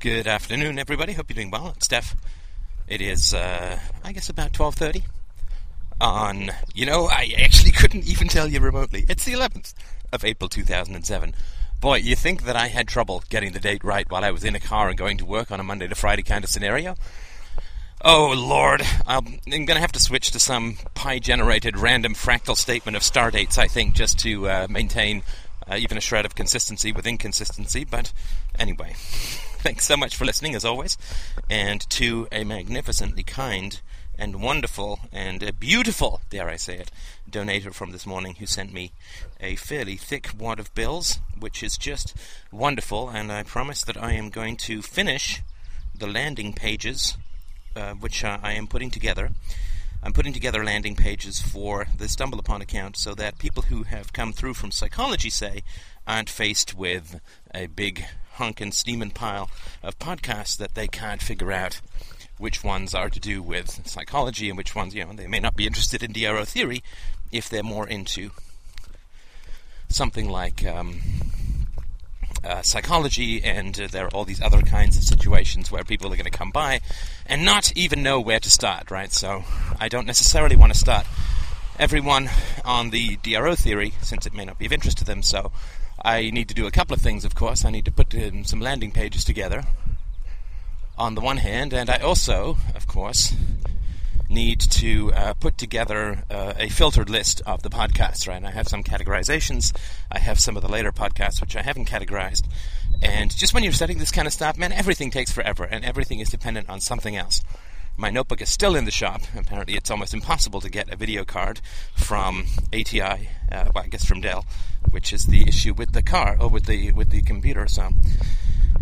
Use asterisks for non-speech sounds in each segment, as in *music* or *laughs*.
Good afternoon, everybody. Hope you're doing well. It's Steph. It is, uh, I guess, about 12.30 on, you know, I actually *laughs* couldn't even tell you remotely. It's the 11th of April 2007. Boy, you think that I had trouble getting the date right while I was in a car and going to work on a Monday to Friday kind of scenario? Oh, Lord. I'm going to have to switch to some pi generated random fractal statement of star dates, I think, just to uh, maintain uh, even a shred of consistency with inconsistency. But anyway, *laughs* thanks so much for listening, as always, and to a magnificently kind and wonderful and beautiful, dare I say it, donator from this morning who sent me a fairly thick wad of bills, which is just wonderful. And I promise that I am going to finish the landing pages, uh, which uh, I am putting together. I'm putting together landing pages for the Stumble Upon account so that people who have come through from psychology, say, aren't faced with a big hunk and steaming pile of podcasts that they can't figure out which ones are to do with psychology and which ones, you know, they may not be interested in DRO theory if they're more into something like um, uh, psychology, and uh, there are all these other kinds of situations where people are going to come by and not even know where to start, right? So I don't necessarily want to start everyone on the DRO theory since it may not be of interest to them. So I need to do a couple of things, of course. I need to put um, some landing pages together on the one hand, and I also, of course, need to uh, put together uh, a filtered list of the podcasts, right? I have some categorizations. I have some of the later podcasts which I haven't categorized. And just when you're studying this kind of stuff, man, everything takes forever and everything is dependent on something else. My notebook is still in the shop. Apparently, it's almost impossible to get a video card from ATI, uh, well, I guess from Dell, which is the issue with the car or with the with the computer. So,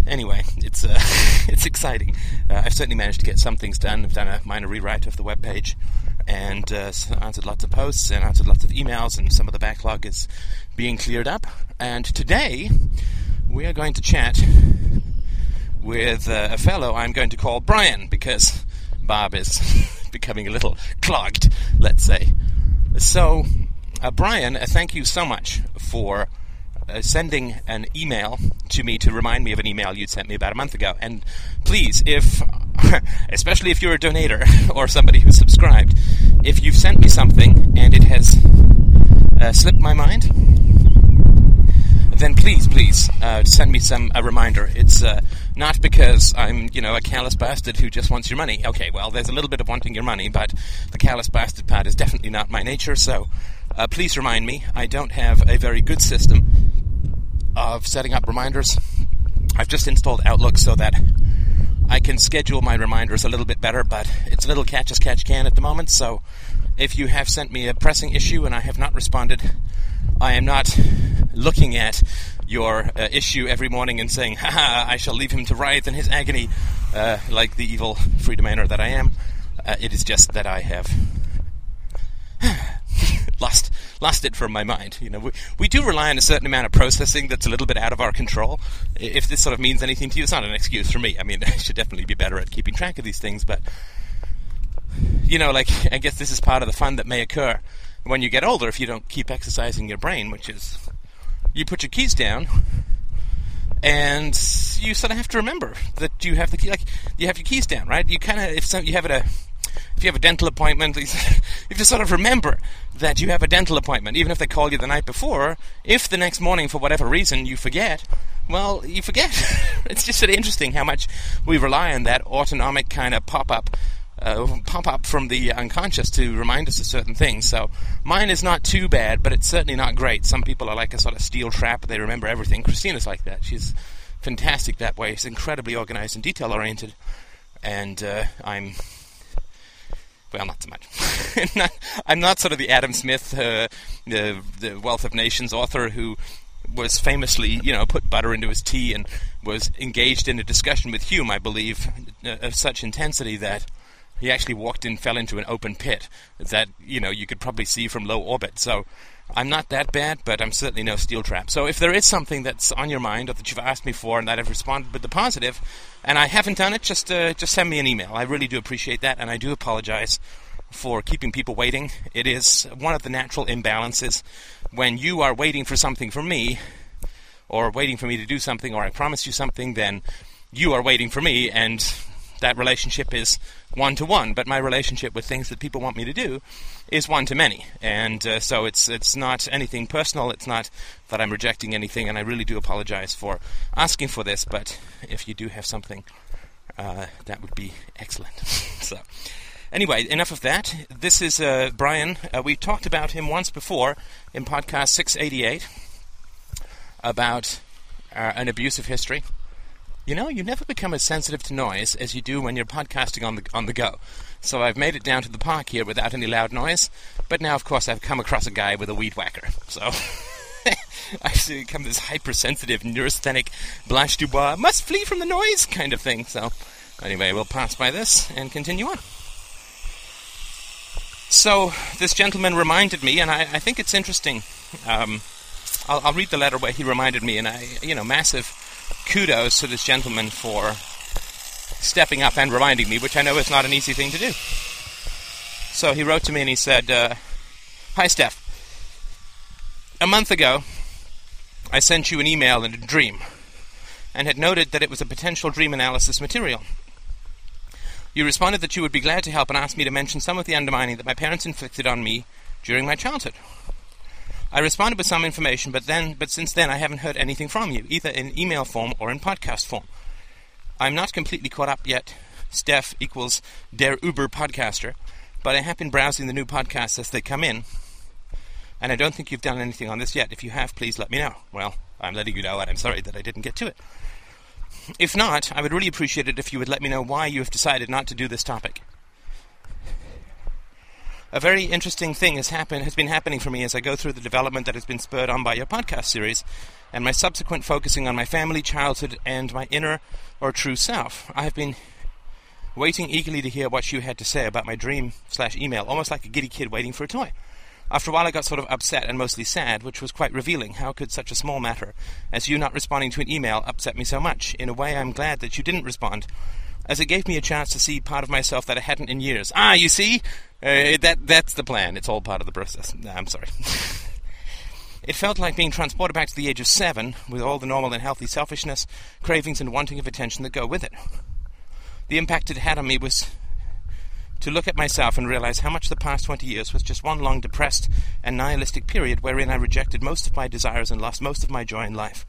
anyway, it's uh, *laughs* it's exciting. Uh, I've certainly managed to get some things done. I've done a minor rewrite of the web page, and uh, answered lots of posts and answered lots of emails, and some of the backlog is being cleared up. And today, we are going to chat with uh, a fellow I'm going to call Brian because Bob is *laughs* becoming a little clogged, let's say. So, uh, Brian, uh, thank you so much for uh, sending an email to me to remind me of an email you'd sent me about a month ago. And please, if, *laughs* especially if you're a donator *laughs* or somebody who's subscribed, if you've sent me something and it has uh, slipped my mind, then please, please uh, send me some a reminder. It's uh, not because I'm, you know, a callous bastard who just wants your money. Okay, well, there's a little bit of wanting your money, but the callous bastard part is definitely not my nature. So, uh, please remind me. I don't have a very good system of setting up reminders. I've just installed Outlook so that I can schedule my reminders a little bit better, but it's a little catch as catch can at the moment. So, if you have sent me a pressing issue and I have not responded, I am not looking at your uh, issue every morning and saying, haha, I shall leave him to writhe in his agony, uh, like the evil freedomainer that I am. Uh, it is just that I have *sighs* lost lost it from my mind. You know, we, we do rely on a certain amount of processing that's a little bit out of our control. If this sort of means anything to you, it's not an excuse for me. I mean, *laughs* I should definitely be better at keeping track of these things, but you know, like I guess this is part of the fun that may occur when you get older if you don't keep exercising your brain, which is you put your keys down and you sort of have to remember that you have the key, like you have your keys down, right? You kind of if some, you have it a if you have a dental appointment, *laughs* you have to sort of remember that you have a dental appointment, even if they call you the night before. If the next morning, for whatever reason, you forget, well, you forget. *laughs* it's just sort of interesting how much we rely on that autonomic kind of pop up uh, pop up from the unconscious to remind us of certain things. So mine is not too bad, but it's certainly not great. Some people are like a sort of steel trap; they remember everything. Christina's like that. She's fantastic that way. She's incredibly organized and detail oriented, and uh, I'm. Well, not so much. *laughs* I'm not sort of the Adam Smith, uh, the, the Wealth of Nations author who was famously, you know, put butter into his tea and was engaged in a discussion with Hume, I believe, uh, of such intensity that he actually walked in, fell into an open pit that you know you could probably see from low orbit. So I'm not that bad, but I'm certainly no steel trap. So if there is something that's on your mind or that you've asked me for and that I've responded with the positive, and I haven't done it, just uh, just send me an email. I really do appreciate that, and I do apologize for keeping people waiting. It is one of the natural imbalances when you are waiting for something from me, or waiting for me to do something, or I promise you something, then you are waiting for me, and that relationship is one to one. But my relationship with things that people want me to do is one to many, and uh, so it's it's not anything personal. It's not that I'm rejecting anything, and I really do apologize for asking for this. But if you do have something, uh, that would be excellent. *laughs* so. Anyway, enough of that. This is uh, Brian. Uh, we talked about him once before in podcast 688 about uh, an abusive history. You know, you never become as sensitive to noise as you do when you're podcasting on the on the go. So I've made it down to the park here without any loud noise. But now, of course, I've come across a guy with a weed whacker. So *laughs* I've become this hypersensitive, neurasthenic, Blanche Dubois must flee from the noise kind of thing. So anyway, we'll pass by this and continue on. So this gentleman reminded me, and I, I think it's interesting. Um, I'll, I'll, read the letter where he reminded me, and I, you know, massive kudos to this gentleman for stepping up and reminding me, which I know is not an easy thing to do. So he wrote to me and he said, uh, "Hi, Steph. A month ago, I sent you an email and a dream, and had noted that it was a potential dream analysis material." You responded that you would be glad to help and asked me to mention some of the undermining that my parents inflicted on me during my childhood. I responded with some information, but then, but since then, I haven't heard anything from you, either in email form or in podcast form. I'm not completely caught up yet. Steph equals der Uber podcaster, but I have been browsing the new podcasts as they come in, and I don't think you've done anything on this yet. If you have, please let me know. Well, I'm letting you know, and I'm sorry that I didn't get to it. If not, I would really appreciate it if you would let me know why you have decided not to do this topic. A very interesting thing has happened has been happening for me as I go through the development that has been spurred on by your podcast series and my subsequent focusing on my family, childhood, and my inner or true self. I have been waiting eagerly to hear what you had to say about my dream slash email, almost like a giddy kid waiting for a toy. After a while, I got sort of upset and mostly sad, which was quite revealing. How could such a small matter as you not responding to an email upset me so much? In a way, I'm glad that you didn't respond, as it gave me a chance to see part of myself that I hadn't in years. Ah, you see? Uh, that That's the plan. It's all part of the process. I'm sorry. *laughs* It felt like being transported back to the age of seven, with all the normal and healthy selfishness, cravings, and wanting of attention that go with it. The impact it had on me was to look at myself and realize how much the past 20 years was just one long depressed and nihilistic period wherein I rejected most of my desires and lost most of my joy in life.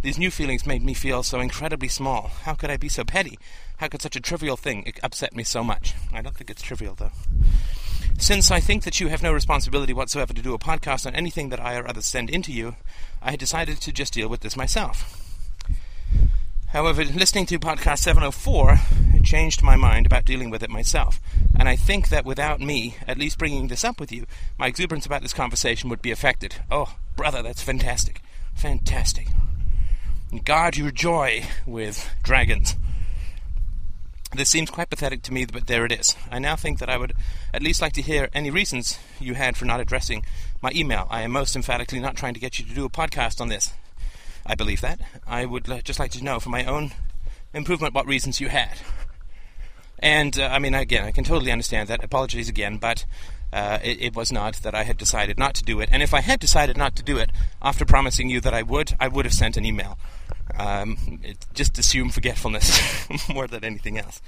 These new feelings made me feel so incredibly small. How could I be so petty? How could such a trivial thing upset me so much? I don't think it's trivial, though. Since I think that you have no responsibility whatsoever to do a podcast on anything that I or others send into you, I had decided to just deal with this myself. However, listening to podcast 704 changed my mind about dealing with it myself. And I think that without me at least bringing this up with you, my exuberance about this conversation would be affected. Oh, brother, that's fantastic. Fantastic. Guard your joy with dragons. This seems quite pathetic to me, but there it is. I now think that I would at least like to hear any reasons you had for not addressing my email. I am most emphatically not trying to get you to do a podcast on this. I believe that. I would just like to know, for my own improvement, what reasons you had. And, uh, I mean, again, I can totally understand that. Apologies again, but uh, it, it, was not that I had decided not to do it. And if I had decided not to do it, after promising you that I would, I would have sent an email. Um, it, just assume forgetfulness *laughs* more than anything else.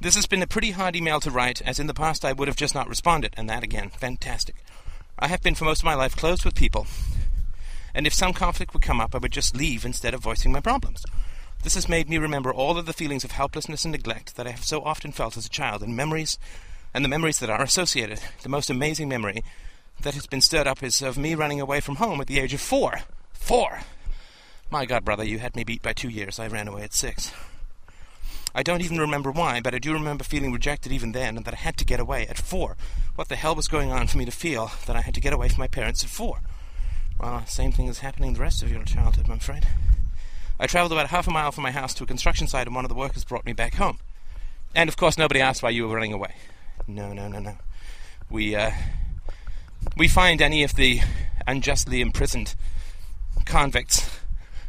This has been a pretty hard email to write, as in the past I would have just not responded, and that again, fantastic. I have been for most of my life closed with people, and if some conflict would come up, I would just leave instead of voicing my problems. This has made me remember all of the feelings of helplessness and neglect that I have so often felt as a child, and memories, and the memories that are associated. The most amazing memory that has been stirred up is of me running away from home at the age of four. Four! My God, brother, you had me beat by two years. I ran away at six. I don't even remember why, but I do remember feeling rejected even then, and that I had to get away at four. What the hell was going on for me to feel that I had to get away from my parents at four? Well, same thing is happening the rest of your childhood, I'm afraid. I travelled about half a mile from my house to a construction site, and one of the workers brought me back home. And of course, nobody asked why you were running away. No, no, no, no. We uh, we find any of the unjustly imprisoned convicts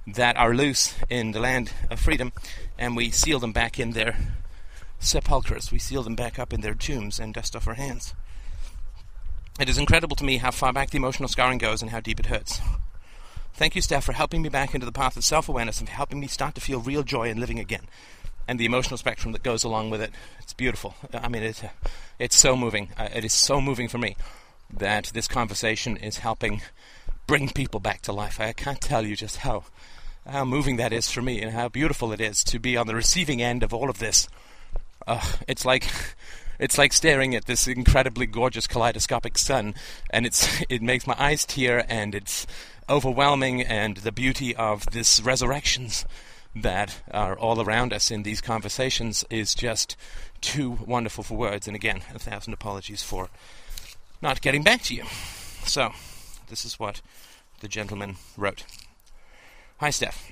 that are loose in the land of freedom, and we seal them back in their sepulchres. We seal them back up in their tombs and dust off our hands. It is incredible to me how far back the emotional scarring goes and how deep it hurts. Thank you, Steph, for helping me back into the path of self awareness and helping me start to feel real joy in living again. And the emotional spectrum that goes along with it. It's beautiful. I mean, it's, it's so moving. Uh, it is so moving for me that this conversation is helping bring people back to life. I can't tell you just how how moving that is for me and how beautiful it is to be on the receiving end of all of this. Uh, it's like it's like staring at this incredibly gorgeous kaleidoscopic sun, and it's *laughs* it makes my eyes tear, and it's overwhelming, and the beauty of this resurrections that are all around us in these conversations is just too wonderful for words. And again, a thousand apologies for not getting back to you. So, this is what the gentleman wrote. Hi, Steph.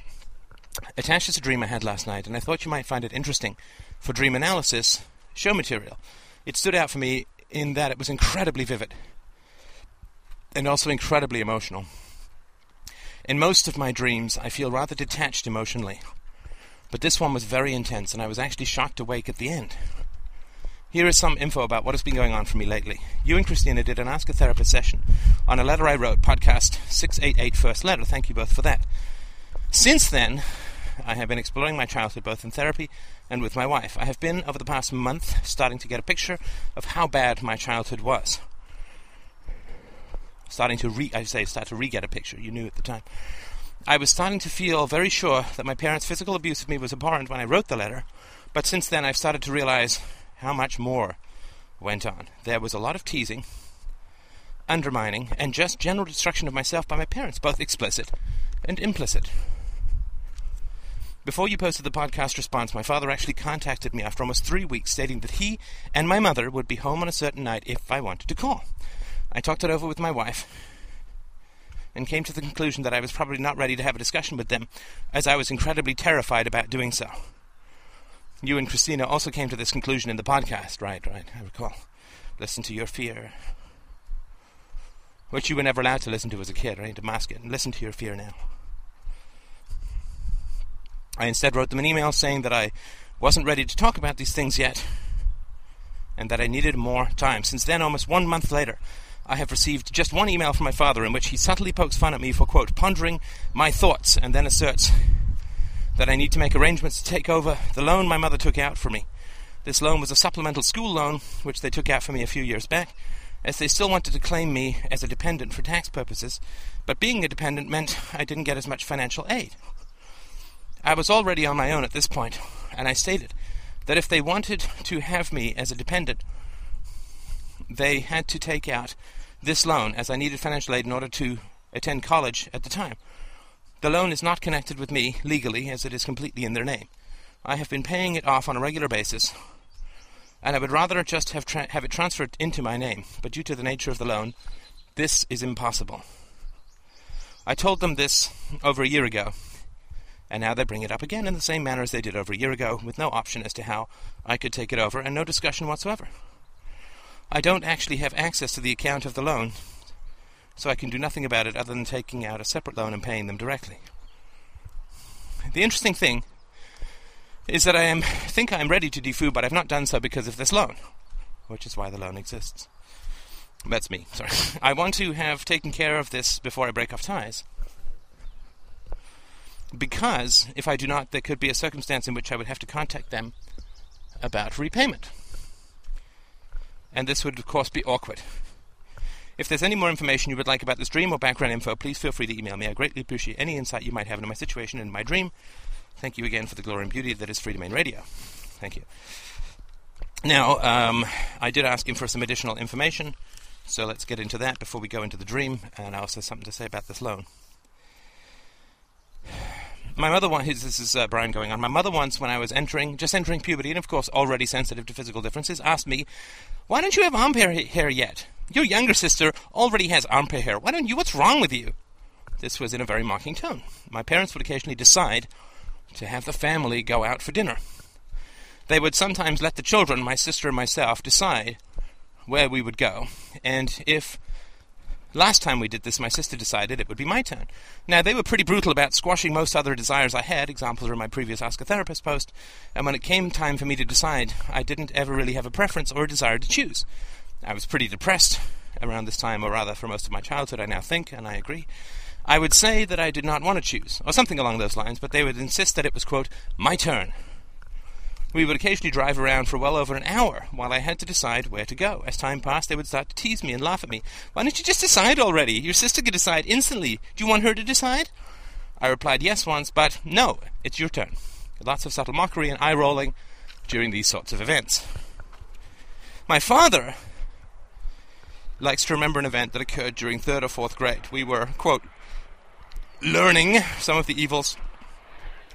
Attached is a dream I had last night, and I thought you might find it interesting for dream analysis show material. It stood out for me in that it was incredibly vivid and also incredibly emotional. In most of my dreams, I feel rather detached emotionally, but this one was very intense, and I was actually shocked awake at the end. Here is some info about what has been going on for me lately. You and Christina did an Ask a Therapist session on a letter I wrote, podcast 688 First Letter. Thank you both for that. Since then, I have been exploring my childhood both in therapy and with my wife. I have been, over the past month, starting to get a picture of how bad my childhood was. Starting to re, I say, start to re-get a picture. You knew at the time. I was starting to feel very sure that my parents' physical abuse of me was abhorrent when I wrote the letter, but since then I've started to realize how much more went on. There was a lot of teasing, undermining, and just general destruction of myself by my parents, both explicit and implicit. Before you posted the podcast response, my father actually contacted me after almost three weeks, stating that he and my mother would be home on a certain night if I wanted to call. I talked it over with my wife and came to the conclusion that I was probably not ready to have a discussion with them, as I was incredibly terrified about doing so. You and Christina also came to this conclusion in the podcast, right? Right, I recall. Listen to your fear. Which you were never allowed to listen to as a kid, right? To mask it. And listen to your fear now. I instead wrote them an email saying that I wasn't ready to talk about these things yet and that I needed more time. Since then, almost one month later, I have received just one email from my father in which he subtly pokes fun at me for, quote, pondering my thoughts and then asserts that I need to make arrangements to take over the loan my mother took out for me. This loan was a supplemental school loan, which they took out for me a few years back, as they still wanted to claim me as a dependent for tax purposes, but being a dependent meant I didn't get as much financial aid. I was already on my own at this point, and I stated that if they wanted to have me as a dependent, they had to take out this loan, as I needed financial aid in order to attend college at the time. The loan is not connected with me legally, as it is completely in their name. I have been paying it off on a regular basis, and I would rather just have, tra- have it transferred into my name, but due to the nature of the loan, this is impossible. I told them this over a year ago, and now they bring it up again in the same manner as they did over a year ago, with no option as to how I could take it over, and no discussion whatsoever. I don't actually have access to the account of the loan, so I can do nothing about it other than taking out a separate loan and paying them directly. The interesting thing is that I am think I am ready to defoo, but I've not done so because of this loan, which is why the loan exists. That's me. *laughs* Sorry. I want to have taken care of this before I break off ties because if I do not, there could be a circumstance in which I would have to contact them about repayment. And this would, of course, be awkward. If there's any more information you would like about this dream or background info, please feel free to email me. I greatly appreciate any insight you might have into my situation and my dream. Thank you again for the glory and beauty that is Freedomain Radio. Thank you. Now, um, I did ask him for some additional information, so let's get into that before we go into the dream, and I also have something to say about this loan my mother once this is uh, Brian going on. My mother once, when I was entering, just entering puberty, and of course already sensitive to physical differences, asked me, "Why don't you have armpit hair yet? Your younger sister already has armpit hair. Why don't you? What's wrong with you?" This was in a very mocking tone. My parents would occasionally decide to have the family go out for dinner. They would sometimes let the children, my sister and myself, decide where we would go, and if Last time we did this, my sister decided it would be my turn. Now, they were pretty brutal about squashing most other desires I had. Examples are in my previous Ask a Therapist post. And when it came time for me to decide, I didn't ever really have a preference or a desire to choose. I was pretty depressed around this time, or rather for most of my childhood, I now think, and I agree. I would say that I did not want to choose, or something along those lines, but they would insist that it was, quote, my turn. We would occasionally drive around for well over an hour while I had to decide where to go. As time passed, they would start to tease me and laugh at me. Why don't you just decide already? Your sister could decide instantly. Do you want her to decide? I replied yes once, but no, it's your turn. Lots of subtle mockery and eye rolling during these sorts of events. My father likes to remember an event that occurred during third or fourth grade. We were, quote, learning some of the evils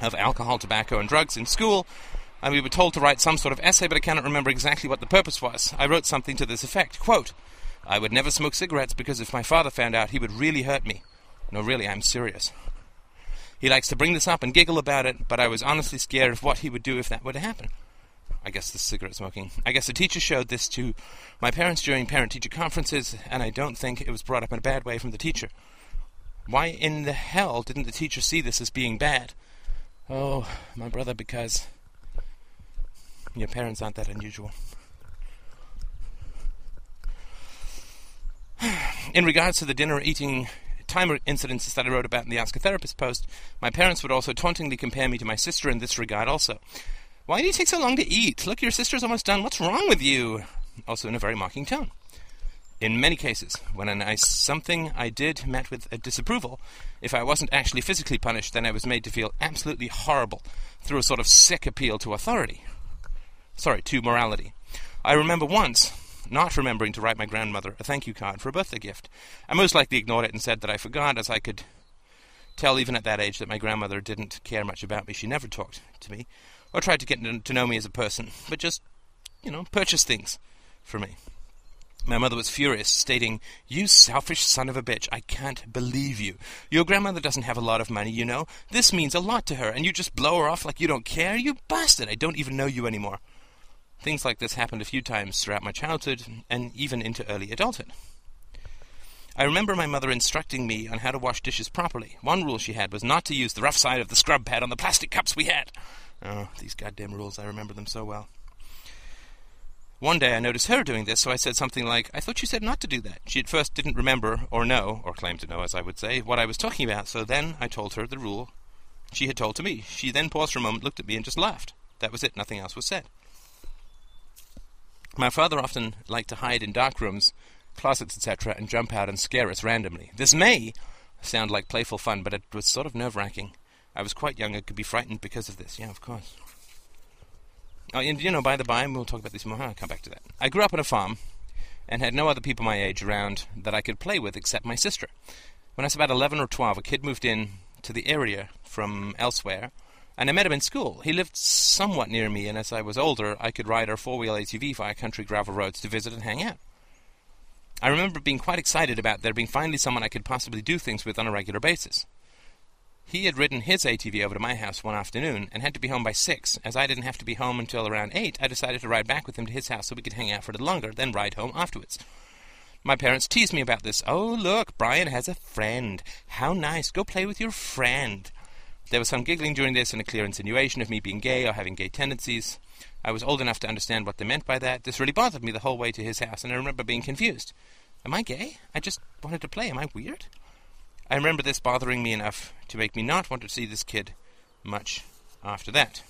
of alcohol, tobacco, and drugs in school, and we were told to write some sort of essay, but I cannot remember exactly what the purpose was. I wrote something to this effect, quote, I would never smoke cigarettes because if my father found out, he would really hurt me. No, really, I'm serious. He likes to bring this up and giggle about it, but I was honestly scared of what he would do if that were to happen. I guess the cigarette smoking. I guess the teacher showed this to my parents during parent teacher conferences, and I don't think it was brought up in a bad way from the teacher. Why in the hell didn't the teacher see this as being bad? Oh, my brother, because your parents aren't that unusual. *sighs* In regards to the dinner eating time incidences that I wrote about in the Ask a Therapist post, my parents would also tauntingly compare me to my sister in this regard also. Why do you take so long to eat? Look, your sister's almost done. What's wrong with you? Also in a very mocking tone. In many cases, when nice something I did met with a disapproval, if I wasn't actually physically punished, then I was made to feel absolutely horrible through a sort of sick appeal to authority. Sorry, to morality. I remember once not remembering to write my grandmother a thank you card for a birthday gift. I most likely ignored it and said that I forgot, as I could tell even at that age that my grandmother didn't care much about me. She never talked to me or tried to get to know me as a person, but just, you know, purchased things for me. My mother was furious, stating, You selfish son of a bitch, I can't believe you. Your grandmother doesn't have a lot of money, you know. This means a lot to her, and you just blow her off like you don't care? You bastard! I don't even know you anymore. Things like this happened a few times throughout my childhood and even into early adulthood. I remember my mother instructing me on how to wash dishes properly. One rule she had was not to use the rough side of the scrub pad on the plastic cups we had. Oh, these goddamn rules, I remember them so well. One day I noticed her doing this, so I said something like, I thought you said not to do that. She at first didn't remember, or know, or claim to know, as I would say, what I was talking about, so then I told her the rule she had told to me. She then paused for a moment, looked at me, and just laughed. That was it, nothing else was said. My father often liked to hide in dark rooms, closets, etc., and jump out and scare us randomly. This may sound like playful fun, but it was sort of nerve wracking. I was quite young, I could be frightened because of this. Yeah, of course. Oh, and you know, by the by, we'll talk about this more. I'll come back to that. I grew up on a farm and had no other people my age around that I could play with except my sister. When I was about 11 or 12, a kid moved in to the area from elsewhere and I met him in school. He lived somewhat near me, and as I was older, I could ride our four wheel ATV via country gravel roads to visit and hang out. I remember being quite excited about there being finally someone I could possibly do things with on a regular basis. He had ridden his ATV over to my house one afternoon and had to be home by six. As I didn't have to be home until around eight, I decided to ride back with him to his house so we could hang out for a little longer, then ride home afterwards. My parents teased me about this. Oh, look, Brian has a friend. How nice. Go play with your friend. There was some giggling during this and a clear insinuation of me being gay or having gay tendencies. I was old enough to understand what they meant by that. This really bothered me the whole way to his house, and I remember being confused. Am I gay? I just wanted to play. Am I weird? I remember this bothering me enough to make me not want to see this kid much after that.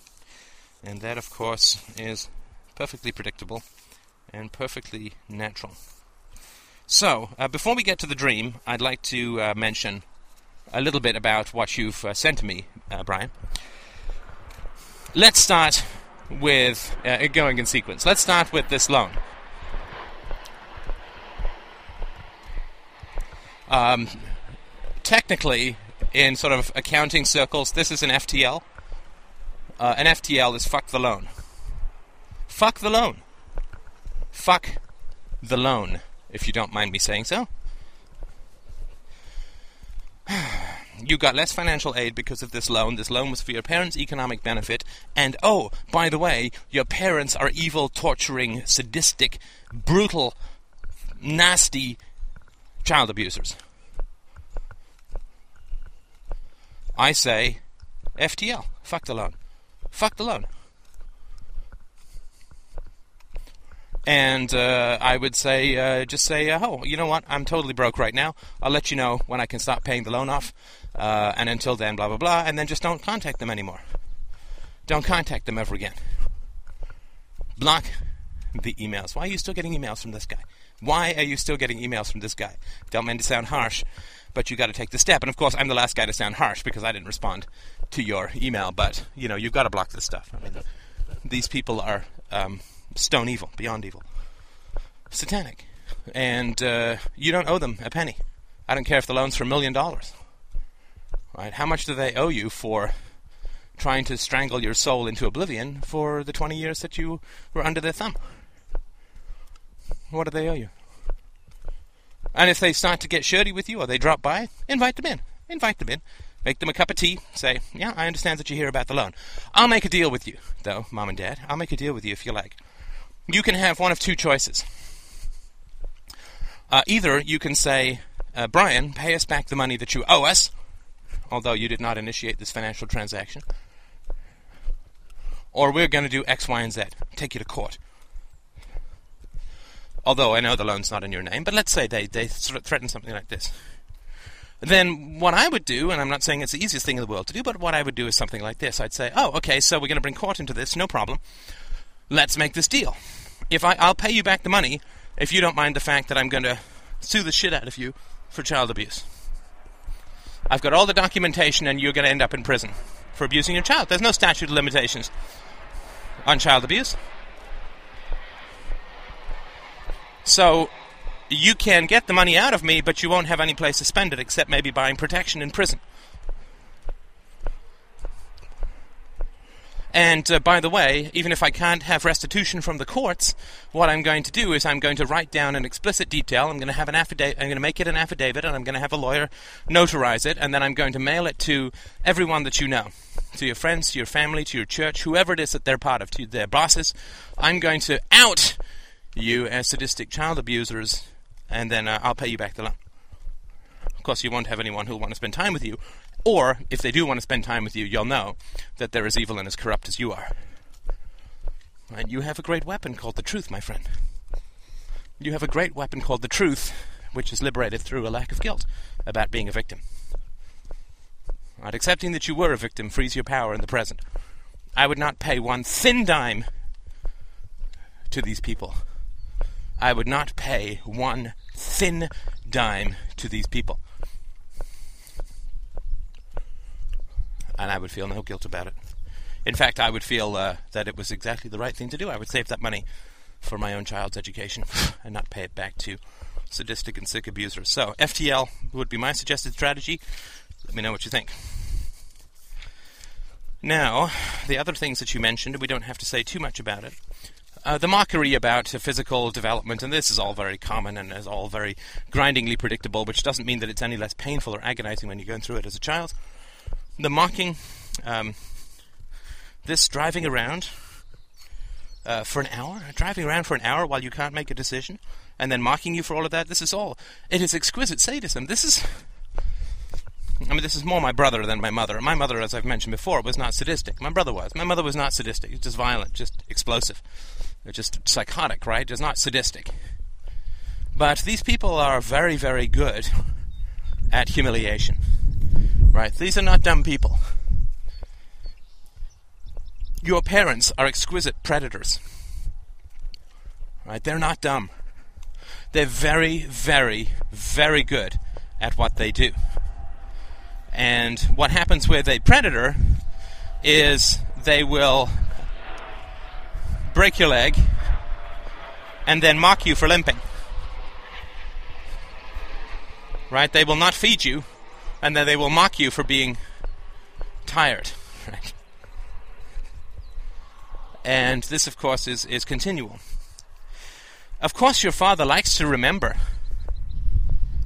And that, of course, is perfectly predictable and perfectly natural. So, uh, before we get to the dream, I'd like to uh, mention a little bit about what you've uh, sent to me, uh, Brian. Let's start with uh, going in sequence. Let's start with this loan. Um, technically, in sort of accounting circles, this is an FTL. Uh, an FTL is fuck the loan. Fuck the loan. Fuck the loan, if you don't mind me saying so. *sighs* you got less financial aid because of this loan. This loan was for your parents' economic benefit. And oh, by the way, your parents are evil, torturing, sadistic, brutal, nasty child abusers. I say FTL. Fuck the loan. Fuck the loan. And uh, I would say, uh, just say, uh, oh, you know what? I'm totally broke right now. I'll let you know when I can stop paying the loan off. Uh, and until then, blah, blah, blah. And then just don't contact them anymore. Don't contact them ever again. Block the emails. Why are you still getting emails from this guy? Why are you still getting emails from this guy? Don't mean to sound harsh, but you got to take the step. And of course, I'm the last guy to sound harsh because I didn't respond to your email. But you know, you've got to block this stuff. I mean, these people are um, stone evil, beyond evil, satanic, and uh, you don't owe them a penny. I don't care if the loan's for a million dollars. Right? How much do they owe you for trying to strangle your soul into oblivion for the 20 years that you were under their thumb? What do they owe you? And if they start to get shirty with you or they drop by, invite them in. Invite them in. Make them a cup of tea. Say, yeah, I understand that you hear about the loan. I'll make a deal with you, though, Mom and Dad. I'll make a deal with you if you like. You can have one of two choices. Uh, either you can say, uh, Brian, pay us back the money that you owe us, although you did not initiate this financial transaction. Or we're going to do X, Y, and Z. Take you to court. Although I know the loan's not in your name, but let's say they, they sort of threaten something like this. Then what I would do, and I'm not saying it's the easiest thing in the world to do, but what I would do is something like this. I'd say, oh, okay, so we're going to bring court into this, no problem. Let's make this deal. If I, I'll pay you back the money if you don't mind the fact that I'm going to sue the shit out of you for child abuse. I've got all the documentation, and you're going to end up in prison for abusing your child. There's no statute of limitations on child abuse. So you can get the money out of me, but you won't have any place to spend it except maybe buying protection in prison. And uh, by the way, even if I can't have restitution from the courts, what I'm going to do is I'm going to write down an explicit detail. I'm going to have an affidavit. I'm going to make it an affidavit, and I'm going to have a lawyer notarize it, and then I'm going to mail it to everyone that you know, to your friends, to your family, to your church, whoever it is that they're part of, to their bosses. I'm going to out you as sadistic child abusers, and then uh, I'll pay you back the loan. Of course, you won't have anyone who'll want to spend time with you, or, if they do want to spend time with you, you'll know that they're as evil and as corrupt as you are. And you have a great weapon called the truth, my friend. You have a great weapon called the truth, which is liberated through a lack of guilt about being a victim. Right, accepting that you were a victim frees your power in the present. I would not pay one thin dime to these people. I would not pay one thin dime to these people. and I would feel no guilt about it. In fact, I would feel uh, that it was exactly the right thing to do. I would save that money for my own child's education *laughs* and not pay it back to sadistic and sick abusers. So, FTL would be my suggested strategy. Let me know what you think. Now, the other things that you mentioned, we don't have to say too much about it. Uh, the mockery about physical development, and this is all very common and is all very grindingly predictable, which doesn't mean that it's any less painful or agonizing when you're going through it as a child the mocking, um, this driving around uh, for an hour, driving around for an hour while you can't make a decision, and then mocking you for all of that. This is all. It is exquisite sadism. This is. I mean, this is more my brother than my mother. My mother, as I've mentioned before, was not sadistic. My brother was. My mother was not sadistic. Just violent, just explosive, just psychotic, right? Just not sadistic. But these people are very, very good at humiliation. Right? These are not dumb people. Your parents are exquisite predators. Right? They're not dumb. They're very, very, very good at what they do. And what happens with a predator is they will break your leg and then mock you for limping. Right? They will not feed you and then they will mock you for being tired. *laughs* Right? And this, of course, is, is continual. Of course, your father likes to remember,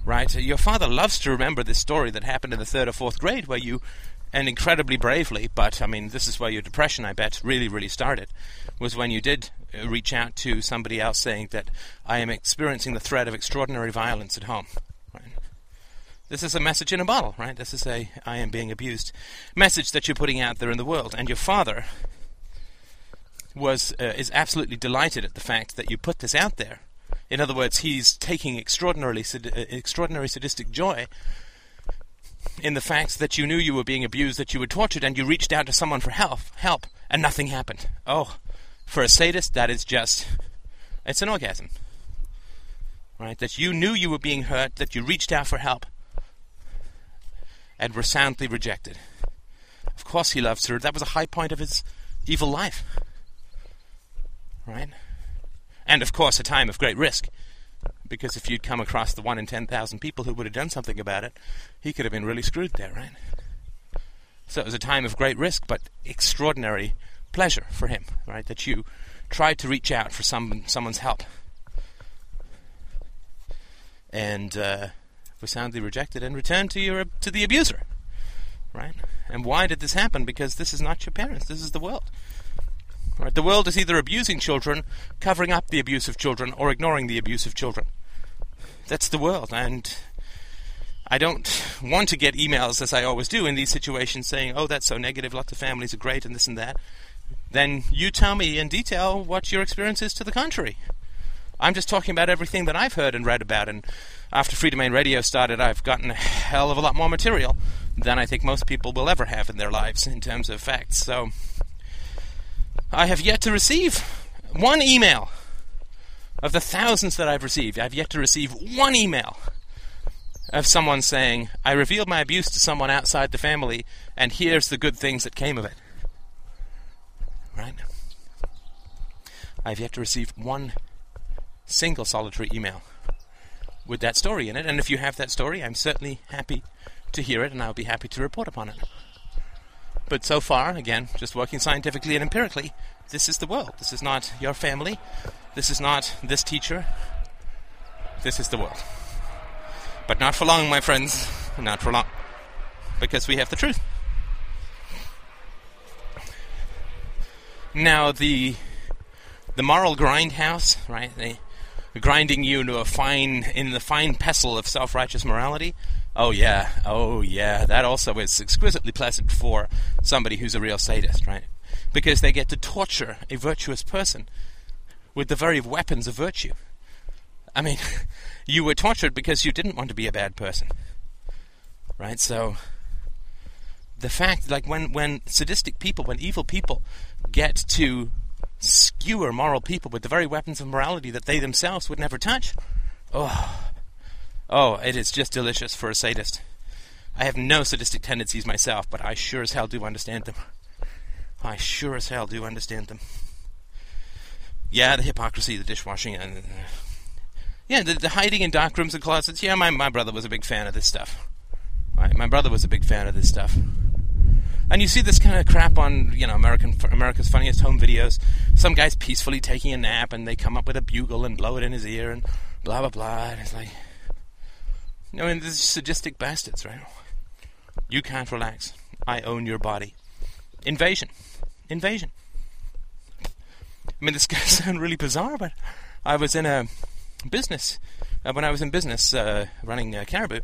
right? Your father loves to remember this story that happened in the third or fourth grade where you, and incredibly bravely, but I mean, this is where your depression, I bet, really, really started, was when you did uh, reach out to somebody else saying that I am experiencing the threat of extraordinary violence at home. This is a message in a bottle, right? This is a I am being abused message that you're putting out there in the world. And your father was uh, is absolutely delighted at the fact that you put this out there. In other words, he's taking extraordinarily uh, extraordinary sadistic joy in the fact that you knew you were being abused, that you were tortured, and you reached out to someone for help, help, and nothing happened. Oh, for a sadist, that is just it's an orgasm, right? That you knew you were being hurt, that you reached out for help, and were soundly rejected. Of course, he loves her. That was a high point of his evil life, right? And of course, a time of great risk because if you'd come across the one in 10,000 people who would have done something about it, he could have been really screwed there, right? So it was a time of great risk, but extraordinary pleasure for him, right? That you tried to reach out for some someone's help, and uh, was soundly rejected and returned to your to the abuser, right? And why did this happen? Because this is not your parents. This is the world. Right? The world is either abusing children, covering up the abuse of children, or ignoring the abuse of children. That's the world, and I don't want to get emails, as I always do in these situations, saying, "Oh, that's so negative. Lots of families are great, and this and that." Then you tell me in detail what your experience is to the contrary. I'm just talking about everything that I've heard and read about, and after Freedomain Radio started, I've gotten a hell of a lot more material than I think most people will ever have in their lives in terms of facts. So I have yet to receive one email of the thousands that I've received, I've yet to receive one email of someone saying, I revealed my abuse to someone outside the family, and here's the good things that came of it. Right? I've yet to receive one single solitary email with that story in it, and if you have that story, I'm certainly happy to hear it, and I'll be happy to report upon it. But so far, again, just working scientifically and empirically, this is the world. This is not your family. This is not this teacher. This is the world. But not for long, my friends. Not for long. Because we have the truth. Now, the the moral grindhouse, right? The, grinding you into a fine in the fine pestle of self-righteous morality Oh yeah, oh yeah. That also is exquisitely pleasant for somebody who's a real sadist, right? Because they get to torture a virtuous person with the very weapons of virtue. I mean, *laughs* you were tortured because you didn't want to be a bad person, right? So the fact, like when when sadistic people, when evil people get to skewer moral people with the very weapons of morality that they themselves would never touch, oh Oh, it is just delicious for a sadist. I have no sadistic tendencies myself, but I sure as hell do understand them. I sure as hell do understand them. Yeah, the hypocrisy, the dishwashing, and uh, yeah, the, the, hiding in dark rooms and closets. Yeah, my my brother was a big fan of this stuff. Right, my brother was a big fan of this stuff. And you see this kind of crap on, you know, American America's Funniest Home Videos. Some guy's peacefully taking a nap, and they come up with a bugle and blow it in his ear, and blah blah blah. And it's like, I mean, these sadistic bastards, right? You can't relax. I own your body. Invasion. Invasion. I mean, this *laughs* guy sounds really bizarre, but I was in a business. Uh, when I was in business uh, running uh, Caribou,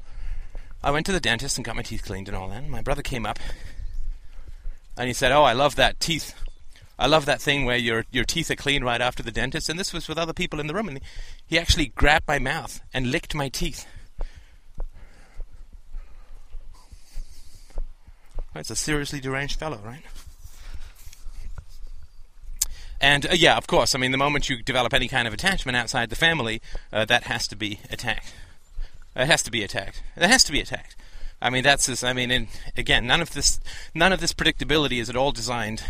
I went to the dentist and got my teeth cleaned and all that. And my brother came up and he said, Oh, I love that teeth. I love that thing where your your teeth are clean right after the dentist. And this was with other people in the room. And he actually grabbed my mouth and licked my teeth. It's a seriously deranged fellow, right? And uh, yeah, of course, I mean, the moment you develop any kind of attachment outside the family, uh, that has to be attacked. It has to be attacked. It has to be attacked. I mean, that's just, I mean, in, again, none of this, none of this predictability is at all designed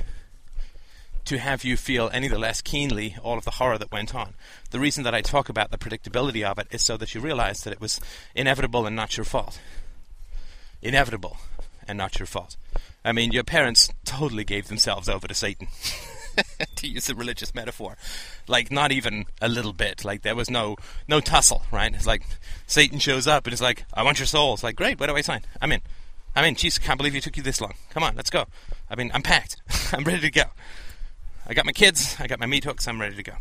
to have you feel any the less keenly all of the horror that went on. The reason that I talk about the predictability of it is so that you realize that it was inevitable and not your fault. Inevitable and not your fault. I mean, your parents totally gave themselves over to Satan. *laughs* to use a religious metaphor, like not even a little bit. Like there was no no tussle, right? It's like Satan shows up and it's like, "I want your soul." It's like, "Great, where do I sign?" I'm in. I'm in. Jeez, can't believe you took you this long. Come on, let's go. I mean, I'm packed. *laughs* I'm ready to go. I got my kids. I got my meat hooks. I'm ready to go.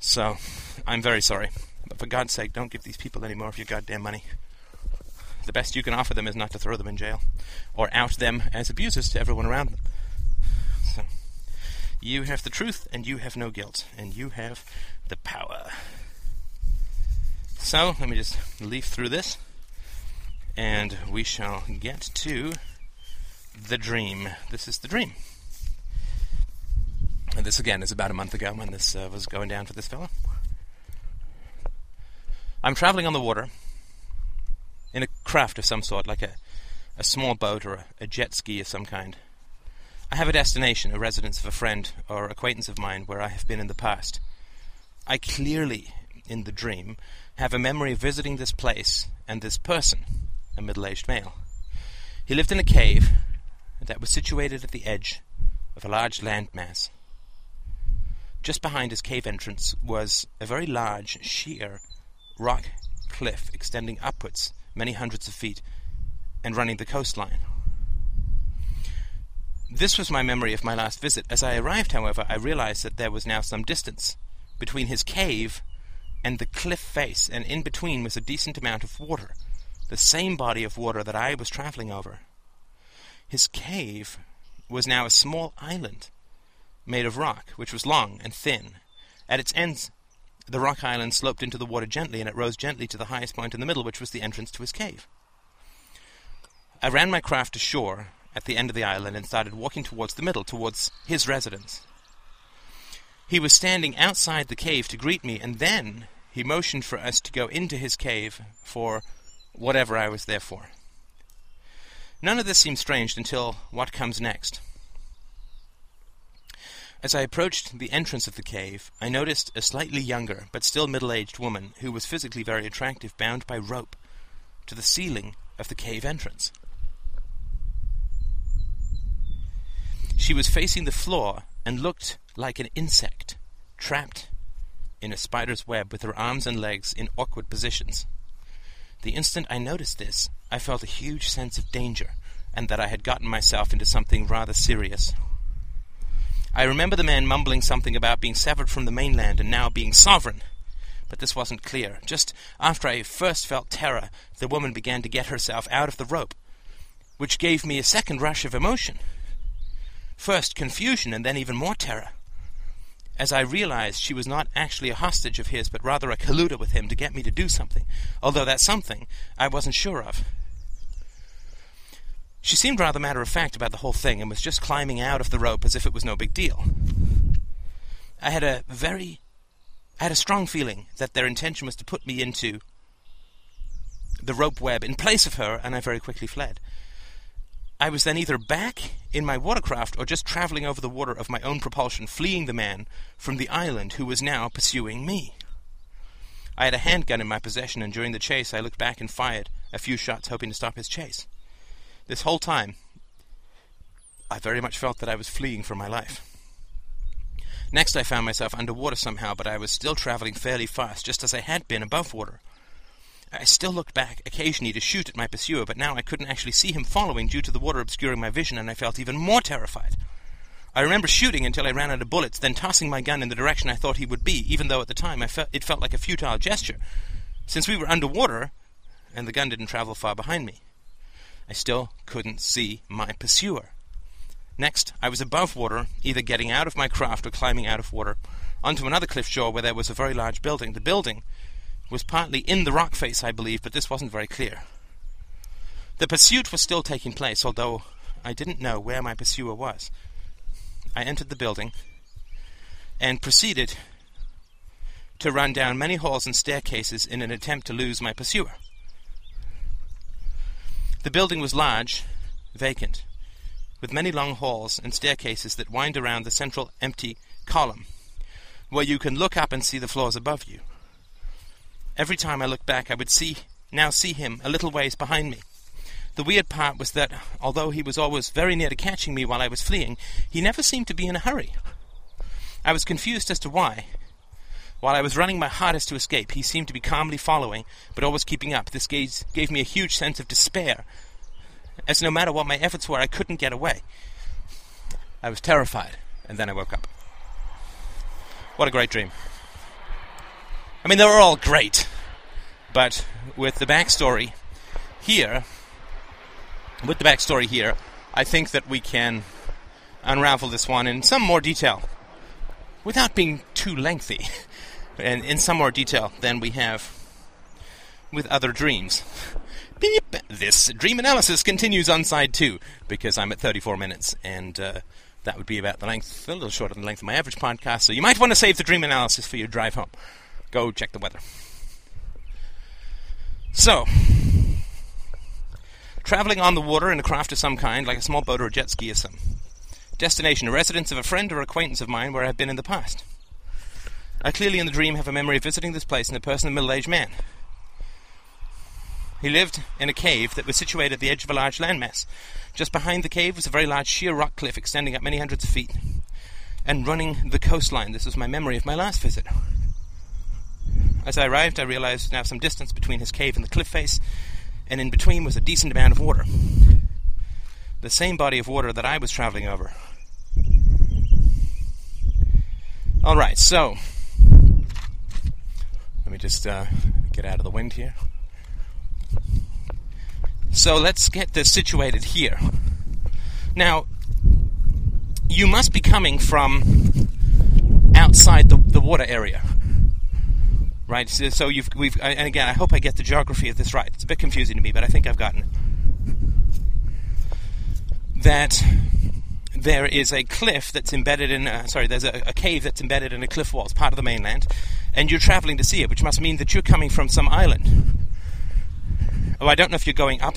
So, I'm very sorry, but for God's sake, don't give these people any more of your goddamn money the best you can offer them is not to throw them in jail or out them as abusers to everyone around them. So, You have the truth, and you have no guilt, and you have the power. So, let me just leaf through this, and we shall get to the dream. This is the dream. And this, again, is about a month ago when this uh, was going down for this fellow. I'm traveling on the water in a craft of some sort, like a, a small boat or a, a jet ski of some kind. I have a destination, a residence of a friend or acquaintance of mine where I have been in the past. I clearly, in the dream, have a memory of visiting this place and this person, a middle aged male. He lived in a cave that was situated at the edge of a large land mass. Just behind his cave entrance was a very large, sheer rock cliff extending upwards many hundreds of feet and running the coastline. This was my memory of my last visit. As I arrived, however, I realized that there was now some distance between his cave and the cliff face, and in between was a decent amount of water, the same body of water that I was traveling over. His cave was now a small island made of rock, which was long and thin. At its ends, the rock island sloped into the water gently, and it rose gently to the highest point in the middle, which was the entrance to his cave. I ran my craft ashore at the end of the island and started walking towards the middle, towards his residence. He was standing outside the cave to greet me, and then he motioned for us to go into his cave for whatever I was there for. None of this seemed strange until what comes next. As I approached the entrance of the cave, I noticed a slightly younger, but still middle aged woman who was physically very attractive, bound by rope to the ceiling of the cave entrance. She was facing the floor and looked like an insect, trapped in a spider's web with her arms and legs in awkward positions. The instant I noticed this, I felt a huge sense of danger, and that I had gotten myself into something rather serious. I remember the man mumbling something about being severed from the mainland and now being sovereign. But this wasn't clear. Just after I first felt terror, the woman began to get herself out of the rope, which gave me a second rush of emotion. First confusion, and then even more terror. As I realized she was not actually a hostage of his, but rather a colluder with him to get me to do something, although that something I wasn't sure of. She seemed rather matter of fact about the whole thing and was just climbing out of the rope as if it was no big deal. I had a very I had a strong feeling that their intention was to put me into the rope web in place of her, and I very quickly fled. I was then either back in my watercraft or just traveling over the water of my own propulsion, fleeing the man from the island who was now pursuing me. I had a handgun in my possession, and during the chase I looked back and fired a few shots, hoping to stop his chase. This whole time, I very much felt that I was fleeing for my life. Next, I found myself underwater somehow, but I was still traveling fairly fast, just as I had been above water. I still looked back occasionally to shoot at my pursuer, but now I couldn't actually see him following due to the water obscuring my vision, and I felt even more terrified. I remember shooting until I ran out of bullets, then tossing my gun in the direction I thought he would be, even though at the time I felt it felt like a futile gesture, since we were underwater and the gun didn't travel far behind me. I still couldn't see my pursuer. Next, I was above water, either getting out of my craft or climbing out of water, onto another cliff shore where there was a very large building. The building was partly in the rock face, I believe, but this wasn't very clear. The pursuit was still taking place, although I didn't know where my pursuer was. I entered the building and proceeded to run down many halls and staircases in an attempt to lose my pursuer. The building was large, vacant, with many long halls and staircases that wind around the central empty column, where you can look up and see the floors above you. Every time I looked back, I would see now see him a little ways behind me. The weird part was that, although he was always very near to catching me while I was fleeing, he never seemed to be in a hurry. I was confused as to why. While I was running my hardest to escape, he seemed to be calmly following, but always keeping up. This gaze gave me a huge sense of despair, as no matter what my efforts were, I couldn't get away. I was terrified, and then I woke up. What a great dream. I mean, they were all great, but with the backstory here, with the backstory here, I think that we can unravel this one in some more detail without being too lengthy *laughs* and in some more detail than we have with other dreams. Beep! This dream analysis continues on side two because I'm at 34 minutes and uh, that would be about the length, a little shorter than the length of my average podcast. So you might want to save the dream analysis for your drive home. Go check the weather. So, traveling on the water in a craft of some kind, like a small boat or a jet ski, or some destination, a residence of a friend or acquaintance of mine where I've been in the past. I clearly in the dream have a memory of visiting this place in the person of a middle aged man. He lived in a cave that was situated at the edge of a large landmass. Just behind the cave was a very large sheer rock cliff extending up many hundreds of feet and running the coastline. This was my memory of my last visit. As I arrived, I realized now some distance between his cave and the cliff face, and in between was a decent amount of water. The same body of water that I was traveling over. Alright, so. Let me just uh, get out of the wind here. So let's get this situated here. Now, you must be coming from outside the, the water area. Right, so, so you've we've and again, I hope I get the geography of this right. It's a bit confusing to me, but I think I've gotten. That there is a cliff that's embedded in, uh, sorry, there's a, a, cave that's embedded in a cliff wall. It's part of the mainland, and you're traveling to see it, which must mean that you're coming from some island. Oh, I don't know if you're going up.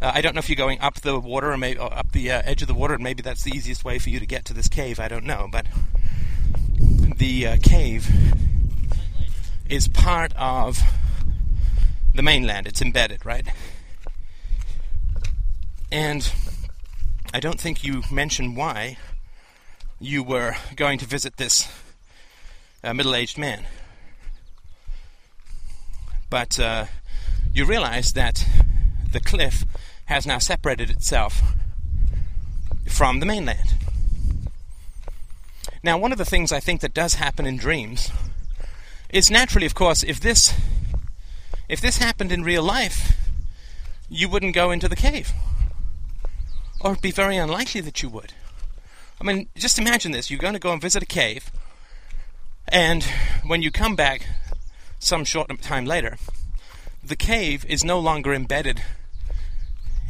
Uh, I don't know if you're going up the water or, maybe, or up the uh, edge of the water, and maybe that's the easiest way for you to get to this cave. I don't know, but the uh, cave is part of the mainland. It's embedded, right? And I don't think you mentioned why you were going to visit this uh, middle aged man. But uh, you realize that the cliff has now separated itself from the mainland. Now, one of the things I think that does happen in dreams is naturally, of course, if this if this happened in real life, you wouldn't go into the cave. Or it'd be very unlikely that you would. I mean, just imagine this. You're going to go and visit a cave, and when you come back some short time later, the cave is no longer embedded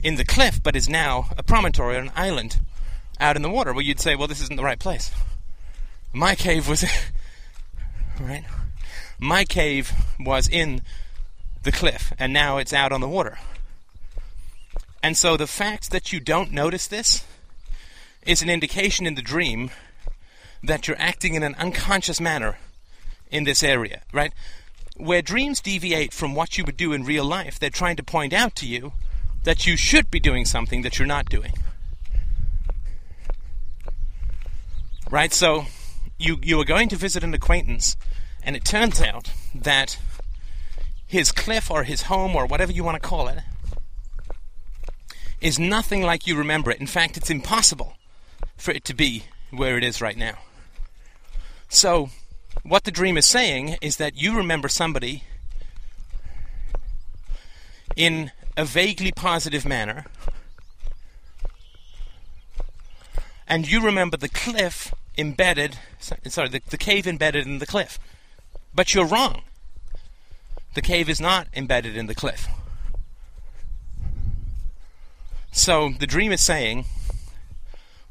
in the cliff, but is now a promontory or an island out in the water where you'd say, well, this isn't the right place. My cave was, *laughs* right? My cave was in the cliff, and now it's out on the water. And so the fact that you don't notice this is an indication in the dream that you're acting in an unconscious manner in this area, right? where dreams deviate from what you would do in real life, they're trying to point out to you that you should be doing something that you're not doing. Right? So you you are going to visit an acquaintance and it turns out that his cliff or his home or whatever you want to call it is nothing like you remember it. In fact, it's impossible for it to be where it is right now. So, what the dream is saying is that you remember somebody in a vaguely positive manner, and you remember the cliff embedded, sorry, the, the cave embedded in the cliff. But you're wrong. The cave is not embedded in the cliff. So the dream is saying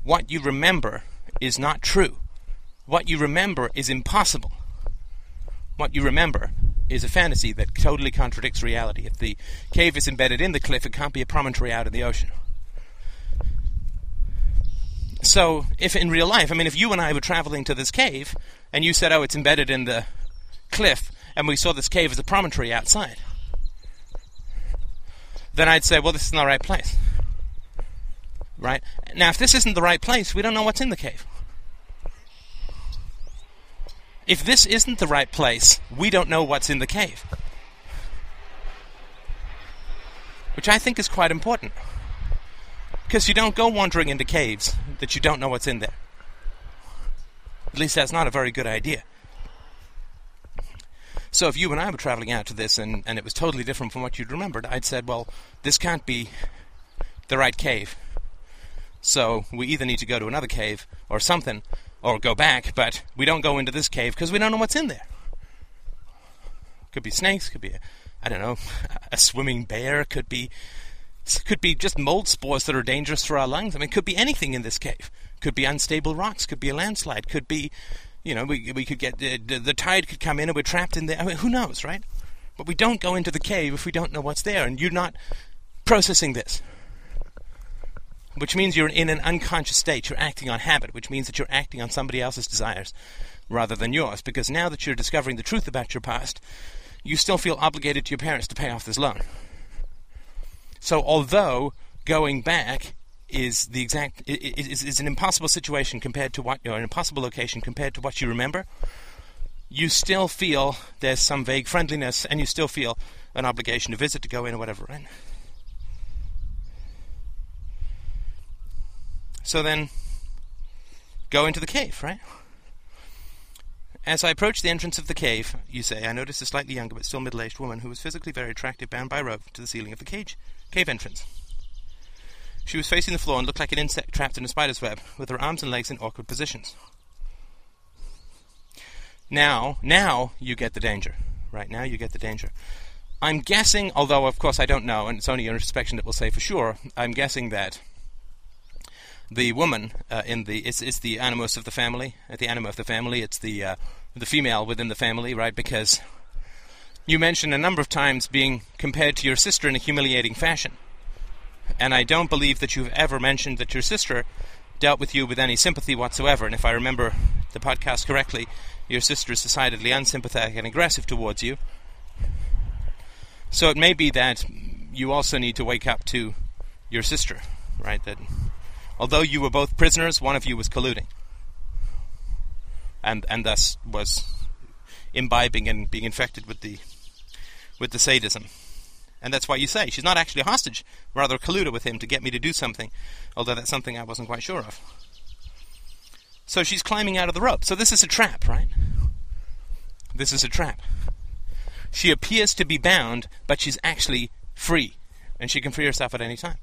what you remember is not true what you remember is impossible. What you remember is a fantasy that totally contradicts reality. If the cave is embedded in the cliff, it can't be a promontory out in the ocean. So, if in real life, I mean, if you and I were traveling to this cave, and you said, oh, it's embedded in the cliff, and we saw this cave as a promontory outside, then I'd say, well, this isn't the right place. Right? Now, if this isn't the right place, we don't know what's in the cave. If this isn't the right place, we don't know what's in the cave. Which I think is quite important. Because you don't go wandering into caves that you don't know what's in there. At least that's not a very good idea. So if you and I were traveling out to this and, and it was totally different from what you'd remembered, I'd said, well, this can't be the right cave. So we either need to go to another cave or something, or go back, but we don't go into this cave because we don't know what's in there. Could be snakes, could be, a, I don't know, *laughs* a swimming bear, could be, could be just mold spores that are dangerous for our lungs. I mean, could be anything in this cave. Could be unstable rocks, could be a landslide, could be, you know, we, we could get, uh, the, the tide could come in and we're trapped in there. I mean, who knows, right? But we don't go into the cave if we don't know what's there, and you're not processing this which means you're in an unconscious state. You're acting on habit, which means that you're acting on somebody else's desires rather than yours. Because now that you're discovering the truth about your past, you still feel obligated to your parents to pay off this loan. So, although going back is the exact is, is an impossible situation compared to what or an impossible location compared to what you remember, you still feel there's some vague friendliness, and you still feel an obligation to visit, to go in, or whatever. Right? So then, go into the cave, right? As I approached the entrance of the cave, you say, I noticed a slightly younger but still middle aged woman who was physically very attractive bound by rope to the ceiling of the cage, cave entrance. She was facing the floor and looked like an insect trapped in a spider's web, with her arms and legs in awkward positions. Now, now you get the danger. Right now you get the danger. I'm guessing, although of course I don't know, and it's only your inspection that will say for sure, I'm guessing that the woman uh, in the it's, it's the animus of the family, the anima of the family. It's the uh, the female within the family, right? Because you mentioned a number of times being compared to your sister in a humiliating fashion, and I don't believe that you've ever mentioned that your sister dealt with you with any sympathy whatsoever. And if I remember the podcast correctly, your sister is decidedly unsympathetic and aggressive towards you. So it may be that you also need to wake up to your sister, right? That Although you were both prisoners, one of you was colluding. And and thus was imbibing and being infected with the with the sadism. And that's why you say she's not actually a hostage, rather colluded with him to get me to do something, although that's something I wasn't quite sure of. So she's climbing out of the rope. So this is a trap, right? This is a trap. She appears to be bound, but she's actually free, and she can free herself at any time.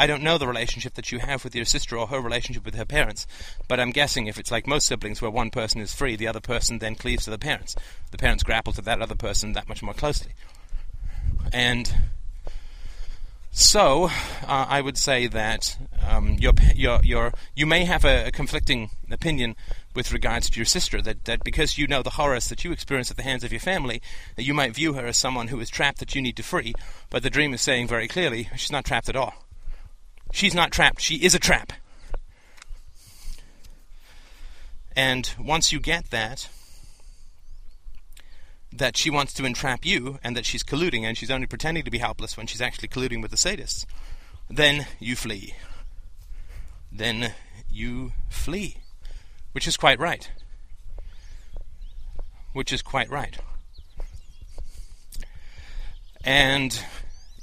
I don't know the relationship that you have with your sister or her relationship with her parents, but I'm guessing if it's like most siblings where one person is free, the other person then cleaves to the parents. The parents grapple to that other person that much more closely. And so, uh, I would say that um, your, your, your, you may have a, a, conflicting opinion with regards to your sister, that, that because you know the horrors that you experience at the hands of your family, that you might view her as someone who is trapped that you need to free, but the dream is saying very clearly she's not trapped at all. She's not trapped, she is a trap. And once you get that, that she wants to entrap you and that she's colluding and she's only pretending to be helpless when she's actually colluding with the sadists, then you flee. Then you flee. Which is quite right. Which is quite right. And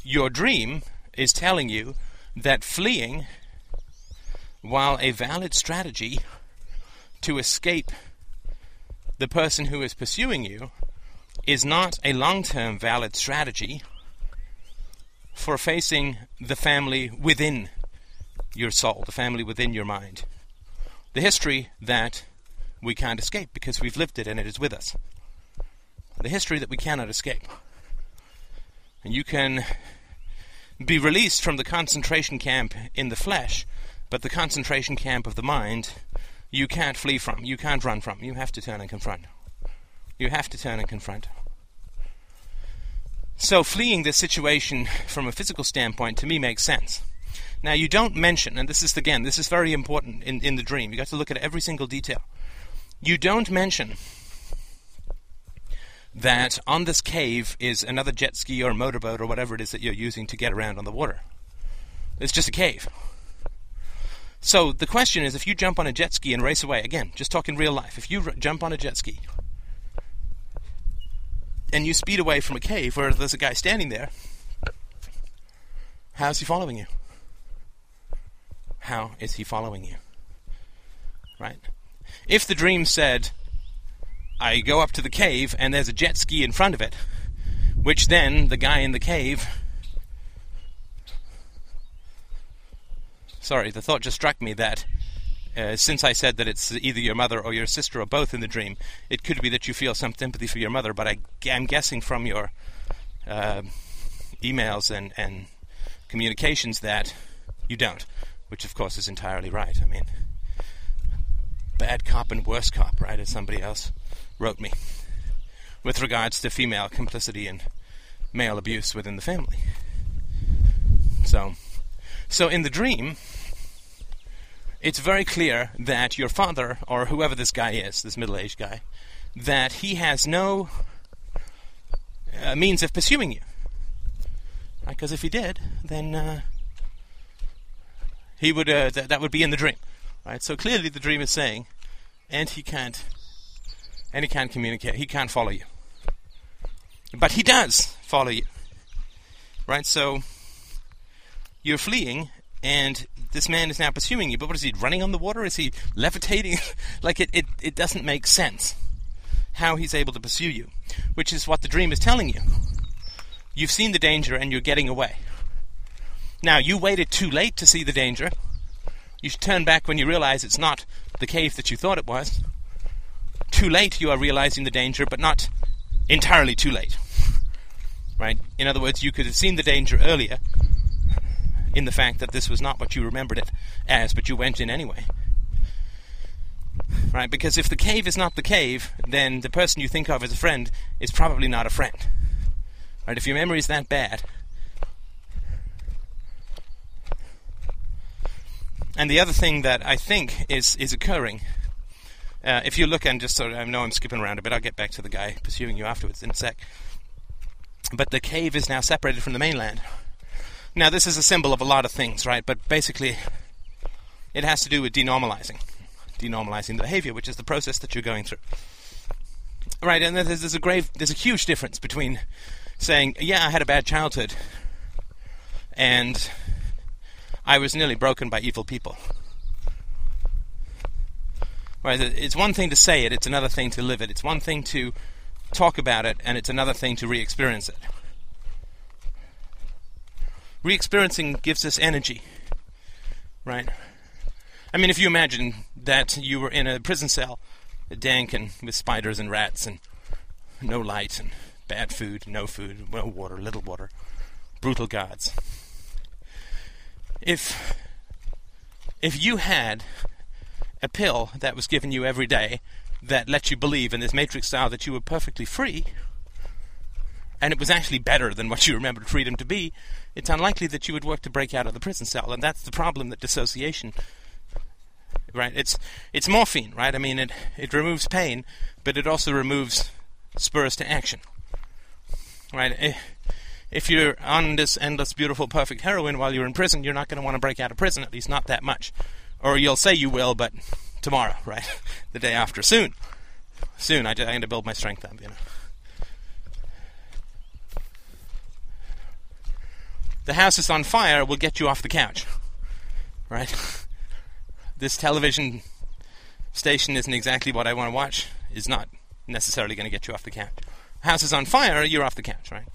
your dream is telling you that fleeing, while a valid strategy to escape the person who is pursuing you, is not a long term valid strategy for facing the family within your soul, the family within your mind. The history that we can't escape because we've lived it and it is with us. The history that we cannot escape. And you can be released from the concentration camp in the flesh, but the concentration camp of the mind you can't flee from, you can't run from, you have to turn and confront. You have to turn and confront. So, fleeing this situation from a physical standpoint to me makes sense. Now, you don't mention, and this is again, this is very important in, in the dream, you got to look at every single detail. You don't mention that on this cave is another jet ski or motorboat or whatever it is that you're using to get around on the water. It's just a cave. So the question is if you jump on a jet ski and race away, again, just talking real life, if you r- jump on a jet ski and you speed away from a cave where there's a guy standing there, how's he following you? How is he following you? Right? If the dream said, I go up to the cave and there's a jet ski in front of it, which then the guy in the cave sorry, the thought just struck me that uh, since I said that it's either your mother or your sister or both in the dream, it could be that you feel some sympathy for your mother. But I, am guessing from your uh, emails and, and communications that you don't, which of course is entirely right. I mean, bad cop and worse cop, right? As somebody else wrote me with regards to female complicity in male abuse within the family. So, so in the dream, it's very clear that your father, or whoever this guy is, this middle aged guy, that he has no uh, means of pursuing you. Because if he did, then uh, he would uh, th- that would be in the dream, right? So clearly, the dream is saying, and he can't, and he can't communicate. He can't follow you, but he does follow you, right? So you're fleeing, and this man is now pursuing you. But what is he running on the water? Is he levitating? *laughs* like it, it, it doesn't make sense how he's able to pursue you, which is what the dream is telling you. You've seen the danger and you're getting away. Now, you waited too late to see the danger. You should turn back when you realize it's not the cave that you thought it was. Too late, you are realizing the danger, but not entirely too late. Right? In other words, you could have seen the danger earlier, in the fact that this was not what you remembered it as, but you went in anyway. Right? Because if the cave is not the cave, then the person you think of as a friend is probably not a friend. Right? If your memory is that bad. And the other thing that I think is is occurring, uh, if you look and just sort of, I know I'm skipping around a bit. I'll get back to the guy pursuing you afterwards in a sec. But the cave is now separated from the mainland. Now, this is a symbol of a lot of things, right? But basically, it has to do with denormalizing, denormalizing the behavior, which is the process that you're going through. Right, and there's, there's a grave, there's a huge difference between saying, "Yeah, I had a bad childhood," and I was nearly broken by evil people. Right, it's one thing to say it; it's another thing to live it. It's one thing to talk about it, and it's another thing to re-experience it. Re experiencing gives us energy, right? I mean, if you imagine that you were in a prison cell, dank and with spiders and rats and no light and bad food, no food, no water, little water, brutal guards. If if you had a pill that was given you every day that let you believe in this matrix style that you were perfectly free, and it was actually better than what you remembered freedom to be, it's unlikely that you would work to break out of the prison cell. And that's the problem that dissociation, right? It's it's morphine, right? I mean, it it removes pain, but it also removes spurs to action, right? If you're on this endless, beautiful, perfect heroin while you're in prison, you're not going to want to break out of prison, at least not that much. Or you'll say you will, but tomorrow, *laughs* right? the day after, soon, soon. I, need to build my strength up, you know. the house is on fire will get you off the couch. Right? *laughs* this television station isn't exactly what I want to watch, is not necessarily going to get you off the couch. House is on fire, you're off the couch, right?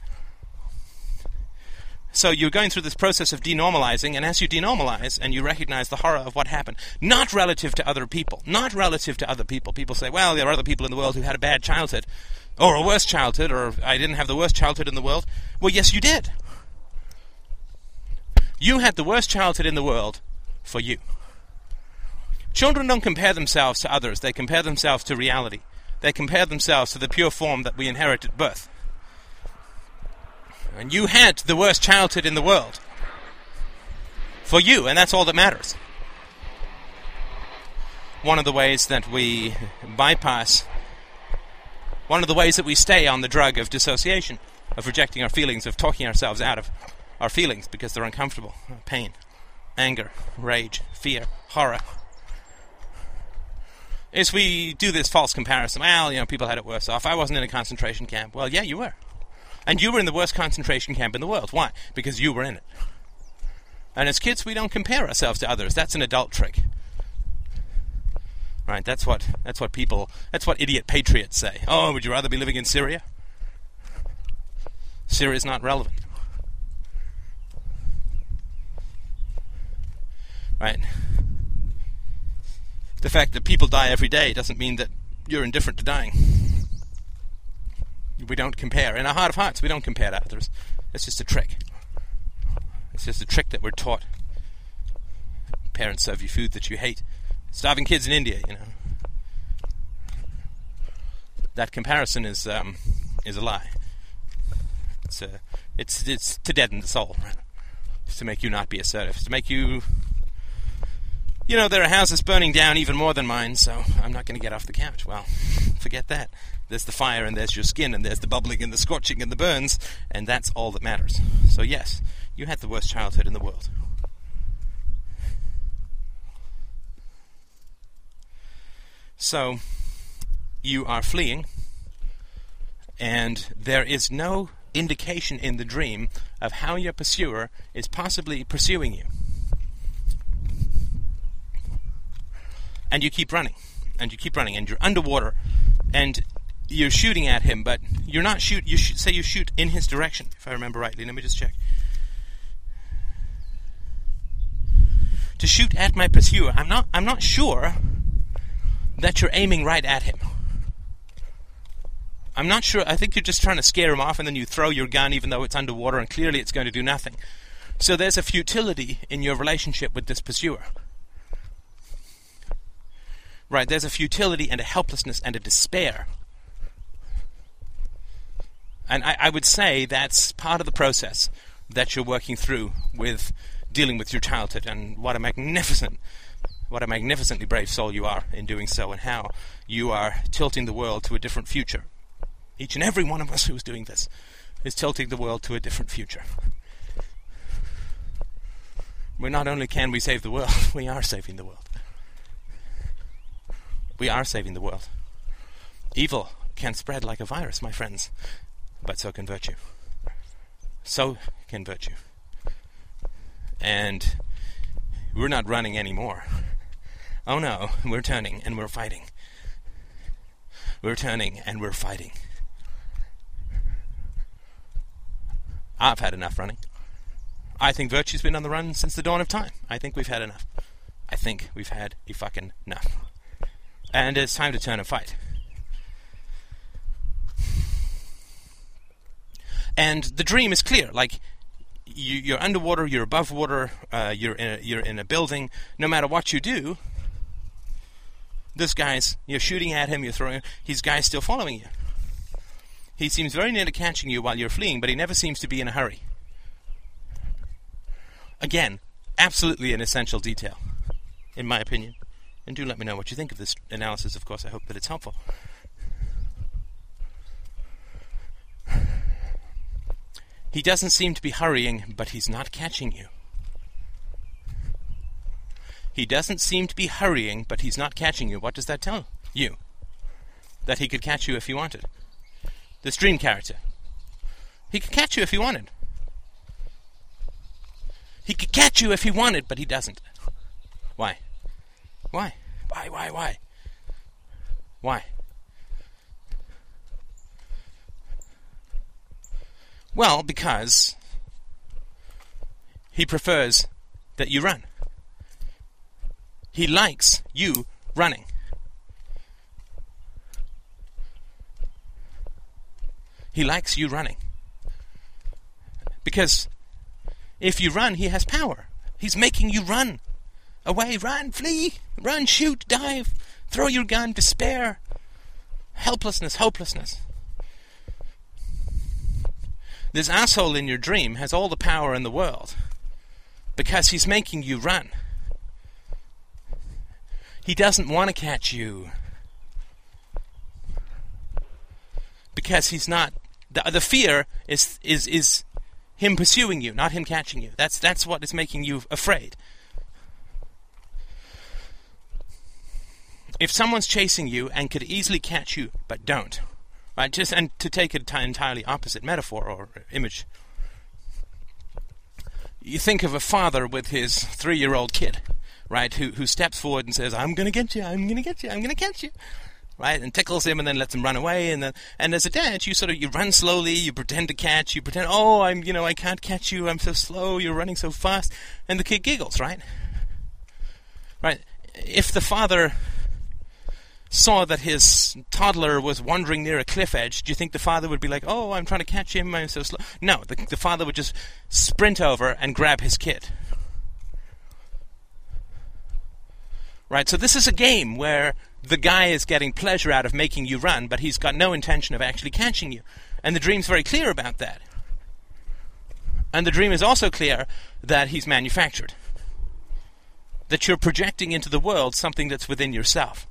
So you're going through this process of denormalizing, and as you denormalize and you recognize the horror of what happened, not relative to other people, not relative to other people. People say, well, there are other people in the world who had a bad childhood, or a worse childhood, or I didn't have the worst childhood in the world. Well, yes, you did. You had the worst childhood in the world for you. Children don't compare themselves to others, they compare themselves to reality. They compare themselves to the pure form that we inherit at birth. And you had the worst childhood in the world for you, and that's all that matters. One of the ways that we bypass, one of the ways that we stay on the drug of dissociation, of rejecting our feelings, of talking ourselves out of our feelings because they're uncomfortable pain, anger, rage, fear, horror. Is we do this false comparison. Well, you know, people had it worse off. I wasn't in a concentration camp. Well, yeah, you were. And you were in the worst concentration camp in the world. Why? Because you were in it. And as kids, we don't compare ourselves to others. That's an adult trick. Right? That's what that's what people that's what idiot patriots say. Oh, would you rather be living in Syria? Syria is not relevant. right? The fact that people die every day doesn't mean that you're indifferent to dying. We don't compare. In our heart of hearts, we don't compare to others. It's just a trick. It's just a trick that we're taught. Parents serve you food that you hate. Starving kids in India, you know. That comparison is um, is a lie. It's a, uh, it's it's to deaden the soul, right? It's to make you not be assertive. It's to make you you know, there are houses burning down even more than mine, so I'm not going to get off the couch. Well, *laughs* forget that. There's the fire, and there's your skin, and there's the bubbling, and the scorching, and the burns, and that's all that matters. So, yes, you had the worst childhood in the world. So, you are fleeing, and there is no indication in the dream of how your pursuer is possibly pursuing you. And you keep running, and you keep running, and you're underwater, and you're shooting at him, but you're not shoot. You shoot, say you shoot in his direction, if I remember rightly. Let me just check. To shoot at my pursuer, I'm not. I'm not sure that you're aiming right at him. I'm not sure. I think you're just trying to scare him off, and then you throw your gun, even though it's underwater, and clearly it's going to do nothing. So there's a futility in your relationship with this pursuer. Right? There's a futility and a helplessness and a despair. And I, I would say that's part of the process that you're working through with dealing with your childhood, and what a magnificent what a magnificently brave soul you are in doing so, and how you are tilting the world to a different future. Each and every one of us who's doing this is tilting the world to a different future. Where not only can we save the world, *laughs* we are saving the world. We are saving the world. Evil can spread like a virus, my friends, but so can virtue. So can virtue. And we're not running anymore. Oh no, we're turning and we're fighting. We're turning and we're fighting. I've had enough running. I think virtue's been on the run since the dawn of time. I think we've had enough. I think we've had a fucking enough. And it's time to turn and fight. And the dream is clear. Like, you, are underwater, you're above water, uh, you're, in a, you're in a building. No matter what you do, this guy's you're shooting at him, you're throwing. His guy's still following you. He seems very near to catching you while you're fleeing, but he never seems to be in a hurry. Again, absolutely an essential detail, in my opinion. And do let me know what you think of this analysis, of course. I hope that it's helpful. He doesn't seem to be hurrying, but he's not catching you. He doesn't seem to be hurrying, but he's not catching you. What does that tell you? That he could catch you if he wanted. The stream character. He could catch you if he wanted. He could catch you if he wanted, but he doesn't. Why? Why? Why, why, why? Why? Well, because he prefers that you run. He likes you running. He likes you running. Because if you run, he has power. He's making you run. Away, run, flee, run, shoot, dive, throw your gun, despair, helplessness, hopelessness. This asshole in your dream has all the power in the world because he's making you run. He doesn't want to catch you because he's not. The, the fear is is is him pursuing you, not him catching you. That's that's what is making you afraid. If someone's chasing you and could easily catch you but don't, right? Just and to take an entirely opposite metaphor or image, you think of a father with his three-year-old kid right, who, who steps forward and says, I'm going to get you, I'm going to get you, I'm going to catch you, right, and tickles him and then lets him run away. And then, and as a dad, you sort of, you run slowly, you pretend to catch, you pretend, oh, I'm, you know, I can't catch you, I'm so slow, you're running so fast. And the kid giggles, right? Right? If the father saw that his toddler was wandering near a cliff edge, do you think the father would be like, "Oh, I'm trying to catch him. I'm so slow"? No, the, the father would just sprint over and grab his kid. Right? So this is a game where the guy is getting pleasure out of making you run, but he's got no intention of actually catching you. And the dream's very clear about that. And the dream is also clear that he's manufactured. That you're projecting into the world something that's within yourself.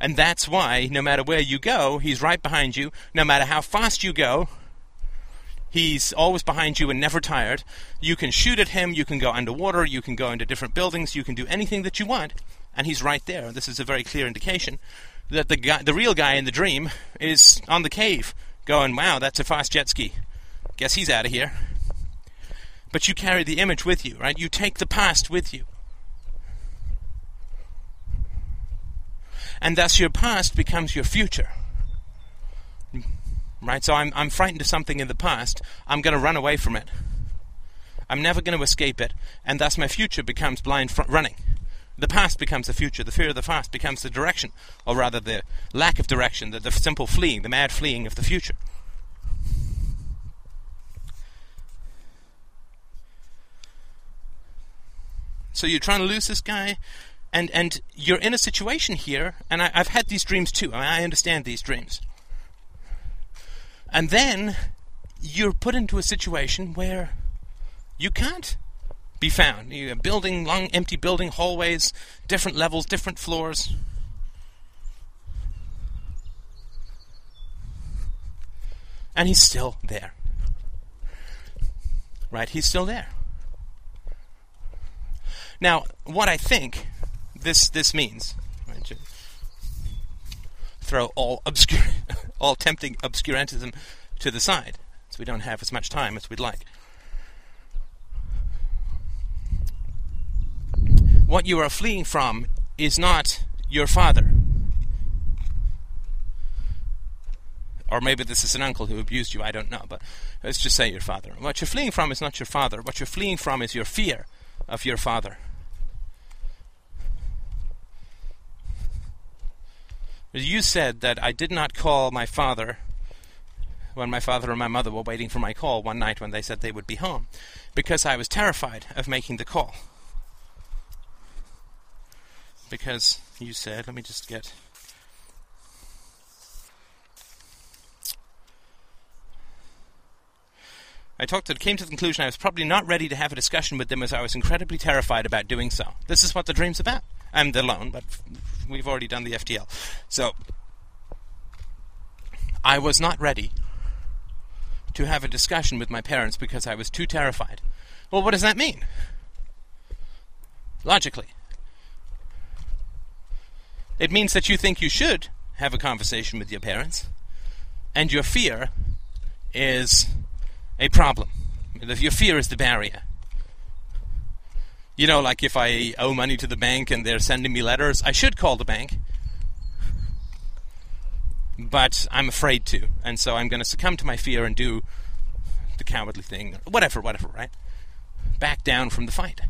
And that's why, no matter where you go, he's right behind you. No matter how fast you go, He's always behind you and never tired. You can shoot at him, you can go underwater, you can go into different buildings, you can do anything that you want, and he's right there. This is a very clear indication that the guy, the real guy in the dream is on the cave, going, "Wow, that's a fast jet ski. Guess he's out of here." But you carry the image with you, right? You take the past with you. And thus your past becomes your future right? So I'm, I'm frightened of something in the past. I'm going to run away from it. I'm never going to escape it, and thus my future becomes blind running. The past becomes the future. The fear of the past becomes the direction, or rather the lack of direction, the, the simple fleeing, the mad fleeing of the future. So you're trying to lose this guy, and and you're in a situation here, and I, have had these dreams too. I, I understand these dreams. And then you're put into a situation where you can't be found. You're building long, empty building hallways, different levels, different floors. And he's still there. Right? He's still there. Now, what I think this this means, throw all obscure, *laughs* all tempting obscurantism to the side, so we don't have as much time as we'd like. What you are fleeing from is not your father. Or maybe this is an uncle who abused you, I don't know, but let's just say your father. What you're fleeing from is not your father. What you're fleeing from is your fear of your father. You said that I did not call my father when my father and my mother were waiting for my call one night when they said they would be home, because I was terrified of making the call. Because you said, let me just get. I talked to, came to the conclusion I was probably not ready to have a discussion with them as I was incredibly terrified about doing so. This is what the dream's about. I'm the loan, but we've already done the FTL. So I was not ready to have a discussion with my parents because I was too terrified. Well, what does that mean? Logically, it means that you think you should have a conversation with your parents, and your fear is a problem. Your fear is the barrier. You know, like if I owe money to the bank and they're sending me letters, I should call the bank. But I'm afraid to, and so I'm going to succumb to my fear and do the cowardly thing. Whatever, whatever, right? Back down from the fight.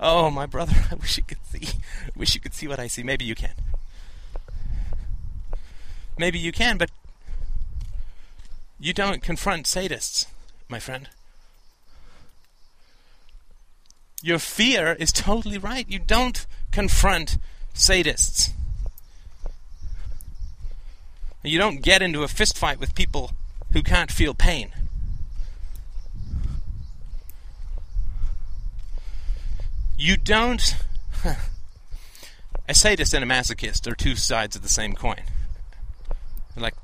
Oh, my brother, *laughs* I wish you could see. I *laughs* wish you could see what I see. Maybe you can. Maybe you can, but you don't confront sadists, my friend. Your fear is totally right. You don't confront sadists. You don't get into a fistfight with people who can't feel pain. You don't. *laughs* a sadist and a masochist are two sides of the same coin. Like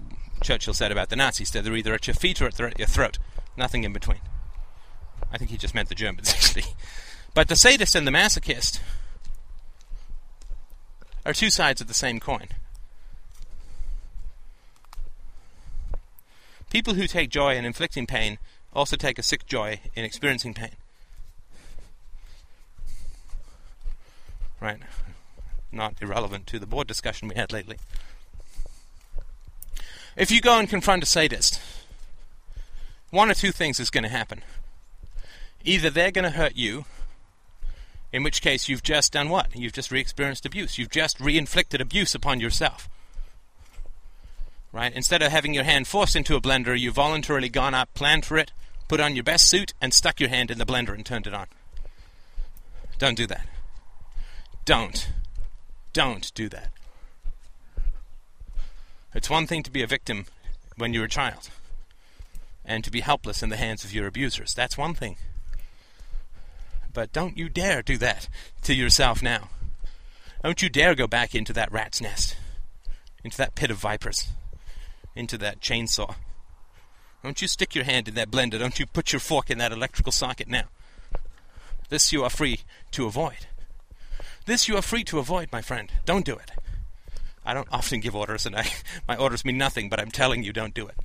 Churchill said about the Nazis, they're either at your feet or at your throat. Nothing in between. I think he just meant the Germans, *laughs* actually. But the sadist and the masochist are two sides of the same coin. People who take joy in inflicting pain also take a sick joy in experiencing pain. Right? Not irrelevant to the board discussion we had lately. If you go and confront a sadist, one or two things is going to happen. Either they're going to hurt you In which case, you've just done what? You've just re experienced abuse. You've just re inflicted abuse upon yourself. Right? Instead of having your hand forced into a blender, you've voluntarily gone up, planned for it, put on your best suit, and stuck your hand in the blender and turned it on. Don't do that. Don't. Don't do that. It's one thing to be a victim when you're a child and to be helpless in the hands of your abusers. That's one thing. But don't you dare do that to yourself now. Don't you dare go back into that rat's nest, into that pit of vipers, into that chainsaw. Don't you stick your hand in that blender. Don't you put your fork in that electrical socket now. This you are free to avoid. This you are free to avoid, my friend. Don't do it. I don't often give orders, and I, *laughs* my orders mean nothing, but I'm telling you, don't do it.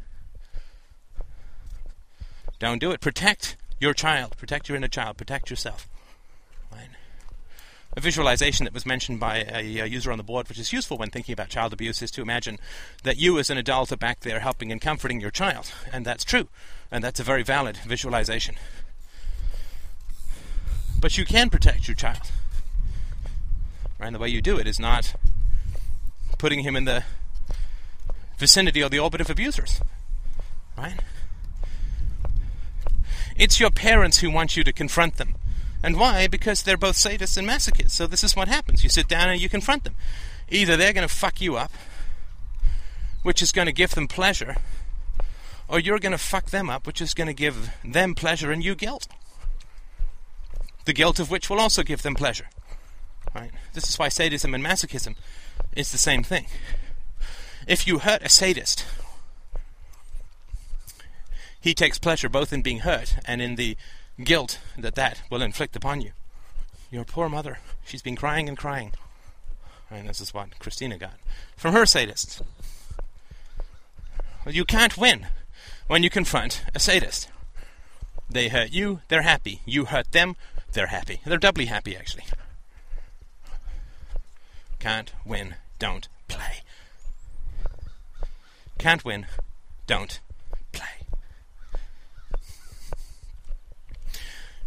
Don't do it. Protect your child. Protect your inner child. Protect yourself. A visualization that was mentioned by a, a, user on the board, which is useful when thinking about child abuse, is to imagine that you, as an adult, are back there helping and comforting your child. And that's true. And that's a very valid visualization. But you can protect your child. Right? And the way you do it is not putting him in the vicinity or the orbit of abusers. Right? It's your parents who want you to confront them. And why? Because they're both sadists and masochists. So this is what happens. You sit down and you confront them. Either they're going to fuck you up, which is going to give them pleasure, or you're going to fuck them up, which is going to give them pleasure and you guilt. The guilt of which will also give them pleasure. Right? This is why sadism and masochism is the same thing. If you hurt a sadist, he takes pleasure both in being hurt and in the guilt that that will inflict upon you. Your poor mother, she's been crying and crying. And this is what Christina got from her sadists. You can't win when you confront a sadist. They hurt you, they're happy. You hurt them, they're happy. They're doubly happy, actually. Can't win, don't play. Can't win, don't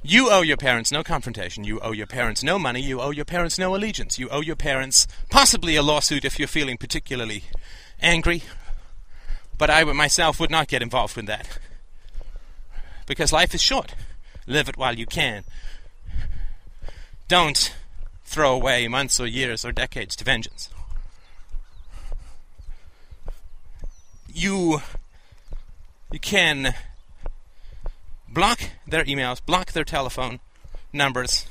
You owe your parents no confrontation. You owe your parents no money. You owe your parents no allegiance. You owe your parents possibly a lawsuit if you're feeling particularly angry. But I myself would not get involved in that. Because life is short. Live it while you can. Don't throw away months or years or decades to vengeance. You you can block their emails, block their telephone numbers.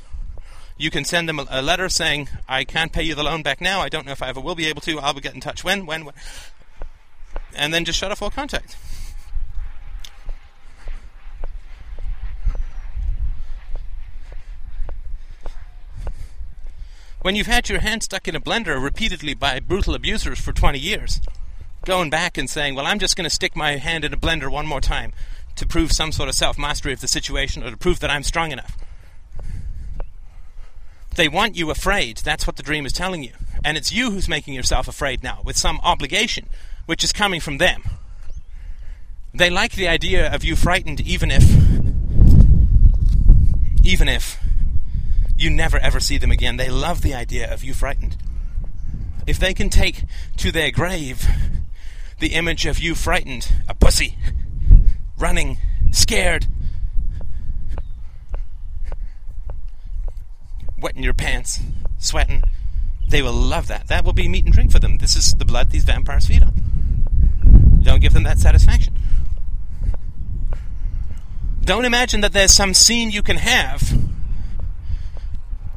You can send them a, letter saying, I can't pay you the loan back now. I don't know if I ever will be able to. I'll get in touch when, when, when. And then just shut off all contact. When you've had your hand stuck in a blender repeatedly by brutal abusers for 20 years, going back and saying, Well, I'm just going to stick my hand in a blender one more time to prove some sort of self mastery of the situation or to prove that I'm strong enough. They want you afraid. That's what the dream is telling you. And it's you who's making yourself afraid now with some obligation which is coming from them. They like the idea of you frightened even if even if you never ever see them again. They love the idea of you frightened. If they can take to their grave the image of you frightened, a pussy, running, scared, wetting your pants, sweating. They will love that. That will be meat and drink for them. This is the blood these vampires feed on. Don't give them that satisfaction. Don't imagine that there's some scene you can have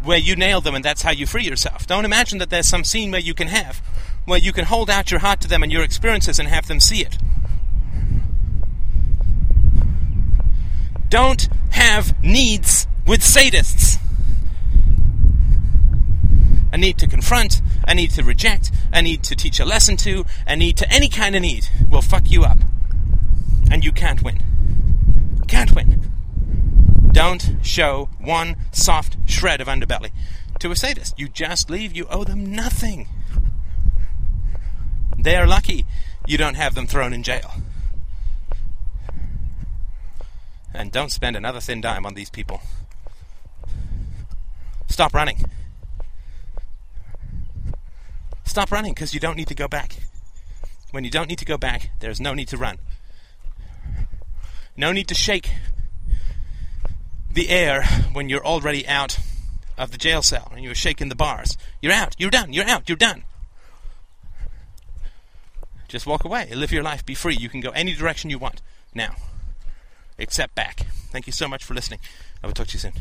where you nail them and that's how you free yourself. Don't imagine that there's some scene where you can have where you can hold out your heart to them and your experiences and have them see it. Don't have needs with sadists. A need to confront, a need to reject, a need to teach a lesson to, a need to any kind of need will fuck you up. And you can't win. Can't win. Don't show one soft shred of underbelly to a sadist. You just leave, you owe them nothing. They are lucky you don't have them thrown in jail. And don't spend another thin dime on these people. Stop running. Stop running because you don't need to go back. When you don't need to go back, there's no need to run. No need to shake the air when you're already out of the jail cell and you're shaking the bars. You're out. You're done. You're out. You're done. Just walk away. Live your life. Be free. You can go any direction you want now, except back. Thank you so much for listening. I will talk to you soon.